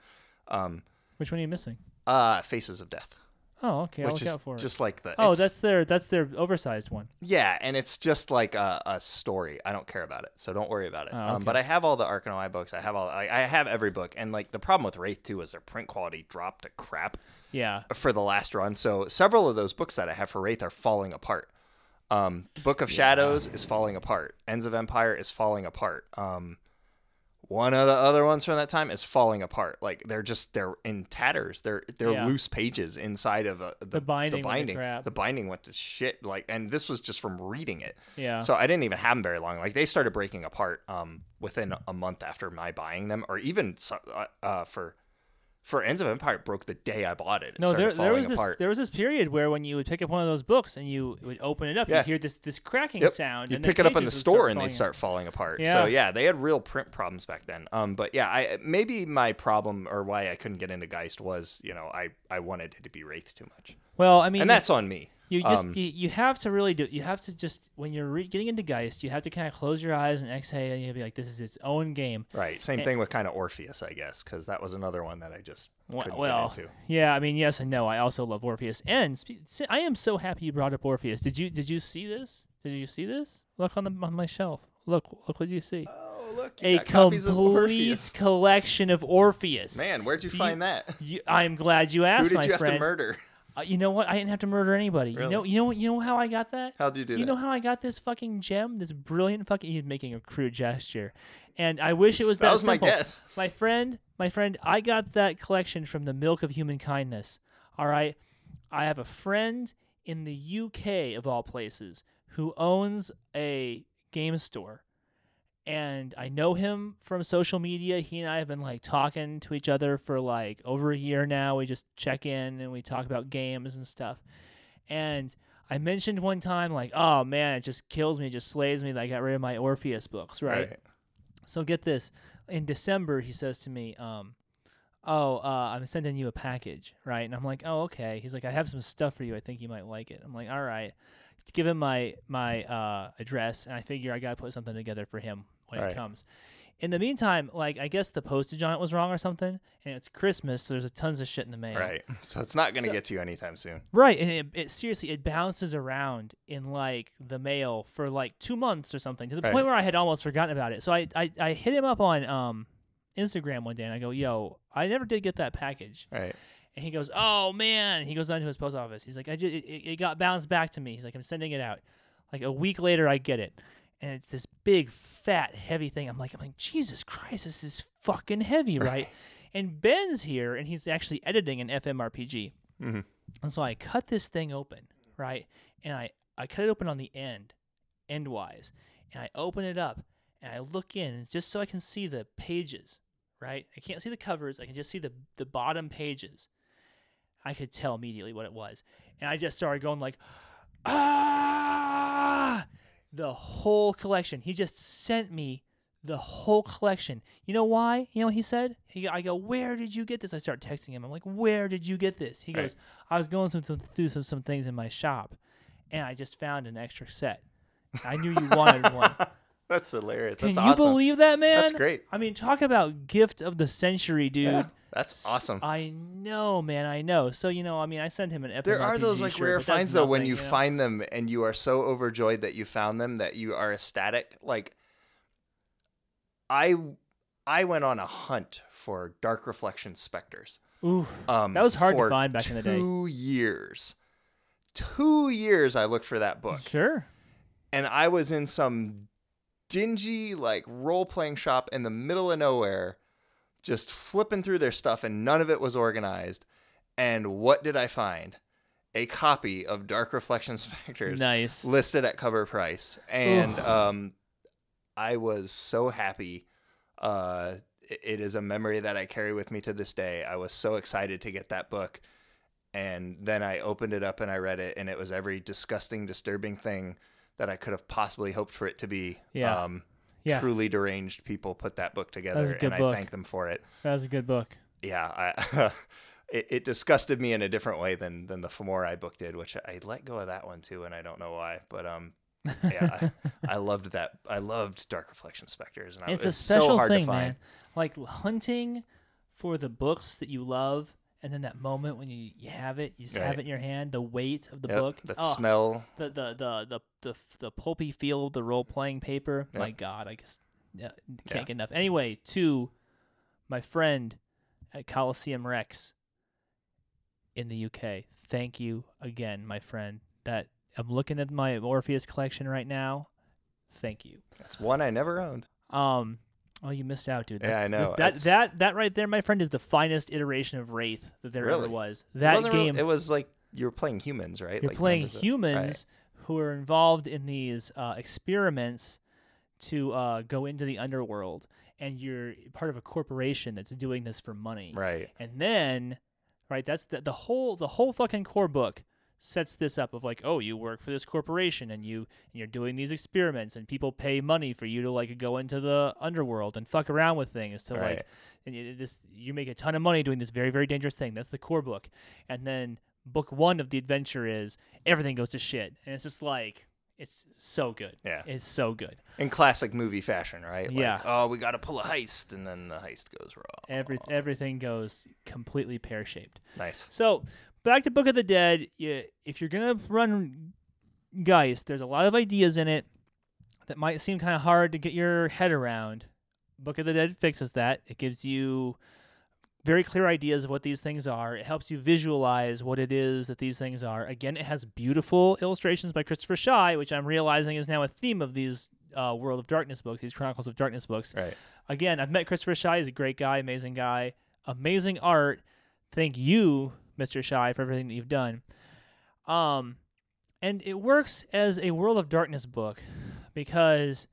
Um Which one are you missing? uh Faces of Death. Oh, okay. I'll which look is out for it. just like the Oh, it's- that's their that's their oversized one. Yeah, and it's just like a, a story. I don't care about it, so don't worry about it. Oh, um, but I have all the Arcanoi books. I have all. I, I have every book, and like the problem with Wraith too is their print quality dropped to crap Yeah. for the last run. So several of those books that I have for Wraith are falling apart. Um, Book of Shadows is falling apart. Ends of Empire is falling apart. Um, one of the other ones from that time is falling apart. Like they're just they're in tatters. They're they're Yeah. loose pages inside of a, the, binding The binding. crap. The binding went to shit. Like, and this was just from reading it. Yeah. So I didn't even have them very long. Like they started breaking apart um, within a month after my buying them, or even uh, uh, for For Ends of Empire broke the day I bought it. It No, there, there was this there was this period where when you would pick up one of those books and you would open it up, Yeah. you'd hear this this cracking Yep. sound. You pick it up in the would store and they falling start falling apart. Yeah. So yeah, they had real print problems back then. Um, but yeah, I maybe my problem or why I couldn't get into Geist was you know I I wanted it to be Wraith too much, Well, I mean, and that's on me. You just Um, you, you have to really do you have to just when you're re- getting into Geist, you have to kind of close your eyes and exhale, and you'll be like, "This is its own game." Right. Same Eh. thing with kind of Orpheus, I guess, because that was another one that I just couldn't well, get into. yeah, I mean, yes and no. I also love Orpheus, and spe- I am so happy you brought up Orpheus. Did you did you see this? Did you see this? Look on the on my shelf. Look look what do you see. Oh look, A complete collection of Orpheus. Man, where'd you you- find that? You, I'm glad you asked. Who did my you have to murder? Uh, you know what? I didn't have to murder anybody. You know, you know, you know how I got that? How'd you do that? you that? know how I got this fucking gem? This brilliant fucking. He's making a crude gesture, and I wish it was that. that was simple. my guess. My friend, my friend, I got that collection from the Milk of Human Kindness. All right, I have a friend in the UK of all places who owns a game store, and I know him from social media. He and I have been like talking to each other for like over a year now. We just check in and we talk about games and stuff. And I mentioned one time like, "Oh man, it just kills me, it just slays me that I got rid of my Orpheus books." right? So get this. In December, he says to me, um, "Oh, uh, I'm sending you a package, right?" And I'm like, "Oh, okay." He's like, "I have some stuff for you. I think you might like it." I'm like, "All right." Give him my my uh, address, and I figure I gotta put something together for him when Right. it comes. In the meantime, like I guess the postage on it was wrong or something, and it's Christmas, so there's a tons of shit in the mail. Right. So it's not going to So- get to you anytime soon. Right, and it, it seriously it bounces around in like the mail for like two months or something to the Right. point where I had almost forgotten about it. So I, I I hit him up on um Instagram one day and I go, "Yo, I never did get that package." Right. And he goes, "Oh man!" He goes down to his post office. He's like, "I just, it, it got bounced back to me." He's like, "I'm sending it out." Like a week later, I get it, and it's this big, fat, heavy thing. I'm like, I'm like, Jesus Christ, this is fucking heavy, right? and Ben's here, and he's actually editing an FMRPG. Mhm. And so I cut this thing open, right? And I, I cut it open on the end, endwise. And I open it up and I look in just so I can see the pages, right? I can't see the covers. I can just see the, the bottom pages. I could tell immediately what it was. And I just started going like, ah, the whole collection. He just sent me the whole collection. You know why? You know what he said? He, I go, where did you get this? I start texting him. I'm like, where did you get this? He Right. goes, I was going through, through some, some things in my shop, and I just found an extra set. I knew you wanted one. That's hilarious. Can That's you believe that, man? That's great. I mean, talk about gift of the century, dude. Yeah, that's awesome. I know, man. I know. So you know, I mean, I sent him an. There are those like shirt, rare finds though when nothing, you know? find them and you are so overjoyed that you found them that you are ecstatic. Like I I went on a hunt for Dark Reflection Specters. Ooh, Um, That was hard to find back in the day. Two years. Two years I looked for that book. sure. and I was in some dingy like role playing shop in the middle of nowhere, just flipping through their stuff, and none of it was organized. And what did I find? A copy of Dark Reflection Specters Nice. listed at cover price, and um, I was so happy. Uh, it- is a memory that I carry with me to this day. I was so excited to get that book, and then I opened it up and I read it, and it was every disgusting, disturbing thing that I could have possibly hoped for it to be. Yeah. Um, Yeah. Truly deranged people put that book together, good and I thank them for it. That was a good book. Yeah, I, it, it disgusted me in a different way than than the Femorai book did, which I let go of that one too, and I don't know why. But um, yeah, I, I loved that. I loved Dark Reflection Specters, and I, it's it a special so hard thing, man. Like hunting for the books that you love, and then that moment when you, you have it, you just have it in your hand, the weight of the Yep, book, that oh, smell. the, the the the the the pulpy feel of the role playing paper. Yep. My God, I guess yeah, can't Yeah. get enough. Anyway, to my friend at Coliseum Rex in the UK. Thank you again, my friend. That I'm looking at my Orpheus collection right now. Thank you. That's one I never owned. Um, oh, you missed out, dude. Yeah, I That's- know. this- that It's- that that right there, my friend, is the finest iteration of Wraith that there Really? ever was. That real- game, it was like you were playing humans, right? you're Like playing humans who are involved in these uh, experiments to uh, go into the underworld. and you're part of a corporation that's doing this for money. Right. And then, right, that's the the whole the whole fucking core book sets this up of like, oh, you work for this corporation and you and you're doing these experiments and people pay money for you to like go into the underworld and fuck around with things to like and you, this you make a ton of money doing this very very dangerous thing. That's the core book. And then book 1 of the adventure is everything goes to shit. And it's just like it's so good. Yeah. It's so good. In classic movie fashion, right? Like, Yeah. oh, we got to pull a heist, and then the heist goes wrong. Every everything goes completely pear-shaped. Nice. So back to Book of the Dead. You, if you're gonna run Geist, there's a lot of ideas in it that might seem kind of hard to get your head around. Book of the Dead fixes that. It gives you very clear ideas of what these things are. It helps you visualize what it is that these things are. Again, it has beautiful illustrations by Christopher Shy, which I'm realizing is now a theme of these uh, World of Darkness books, these Chronicles of Darkness books Right. again, I've met Christopher Shy. He's a great guy, amazing guy, amazing art. Thank you, Mr. Shy, for everything that you've done. Um, and it works as a World of Darkness book because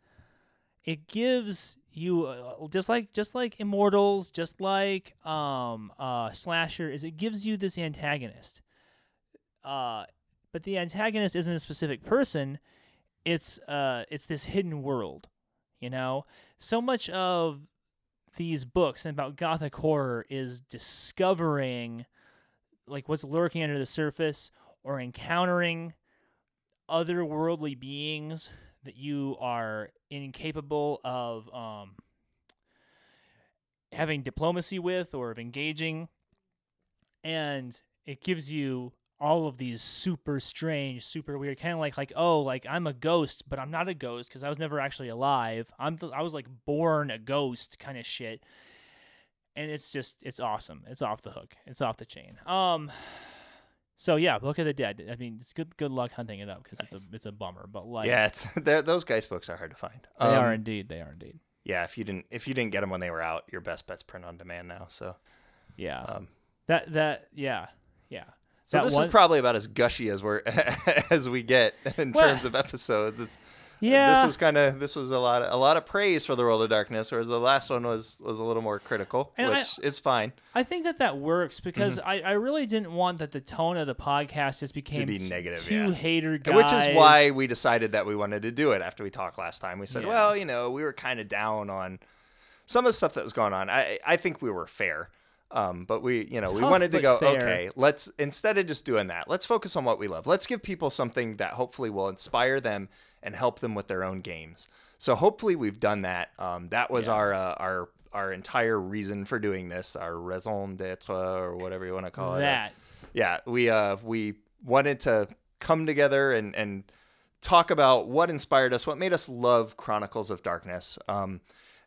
it gives you uh, just like just like Immortals, just like um uh Slasher, is it gives you this antagonist. Uh, but the antagonist isn't a specific person. It's uh it's this hidden world, you know so much of these books and about gothic horror is discovering like what's lurking under the surface or encountering otherworldly beings that you are incapable of um, having diplomacy with or of engaging and it gives you all of these super strange, super weird, kind of like like oh, like I'm a ghost, but I'm not a ghost because I was never actually alive. I'm th- I was like born a ghost kind of shit, and it's just it's awesome. It's off the hook. It's off the chain. Um, so yeah, Book of the Dead. I mean, it's good good luck hunting it up because it's a it's a bummer, but like yeah, it's those guys books are hard to find. they Um, are indeed. They are indeed. Yeah, if you didn't if you didn't get them when they were out, your best bet's print on demand now. So, Yeah. um, that that yeah yeah. so That this one- is probably about as gushy as we're as we get in Well, terms of episodes. It's yeah. This was kind of this was a lot of, a lot of praise for the World of Darkness, whereas the last one was was a little more critical, And I- which is fine. I think that that works because mm-hmm. I, I really didn't want that the tone of the podcast just became to be negative, two yeah. hater guys. Which is why we decided that we wanted to do it after we talked last time. We said, Yeah. well, you know, we were kind of down on some of the stuff that was going on. I I think we were fair. Um, but we, you know, we wanted to go, fair. okay, let's instead of just doing that, let's focus on what we love. Let's give people something that hopefully will inspire them and help them with their own games. So hopefully we've done that. Um, that was Yeah. our uh, our our entire reason for doing this, our raison d'être or whatever you want to call it. Uh, that. yeah, we uh we wanted to come together and and talk about what inspired us, what made us love Chronicles of Darkness. Um,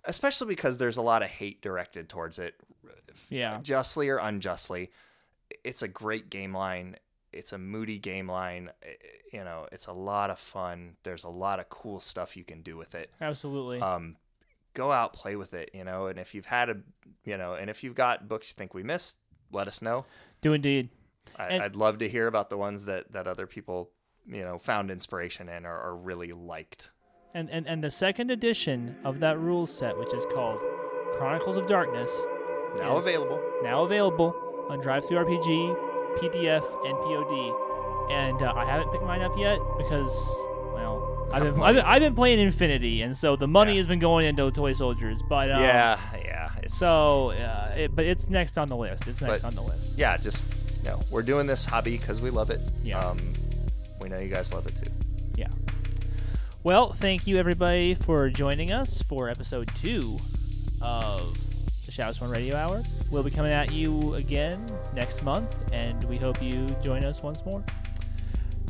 especially because there's a lot of hate directed towards it, Yeah. justly or unjustly. It's a great game line. It's a moody game line. I- You know, it's a lot of fun. There's a lot of cool stuff you can do with it Absolutely. um, go out play with it you know and if you've had a you know and if you've got books you think we missed let us know Do indeed. I, And- i'd love to hear about the ones that that other people you know found inspiration in or, or really liked And, and and the second edition of that rules set, which is called Chronicles of Darkness, now available now available on DriveThruRPG, PDF, and POD. And uh, I haven't picked mine up yet because, well, I've been, I've been, I've been playing Infinity, and so the money Yeah. has been going into toy soldiers. But um, yeah yeah it's So, uh, it, but it's next on the list. It's next But- on the list. yeah just you know we're doing this hobby because we love it Yeah. um we know you guys love it too Yeah. Well, thank you everybody for joining us for episode two of the Shadow Sworn Radio Hour. We'll be coming at you again next month, and we hope you join us once more.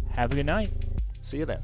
Have a good night. see you then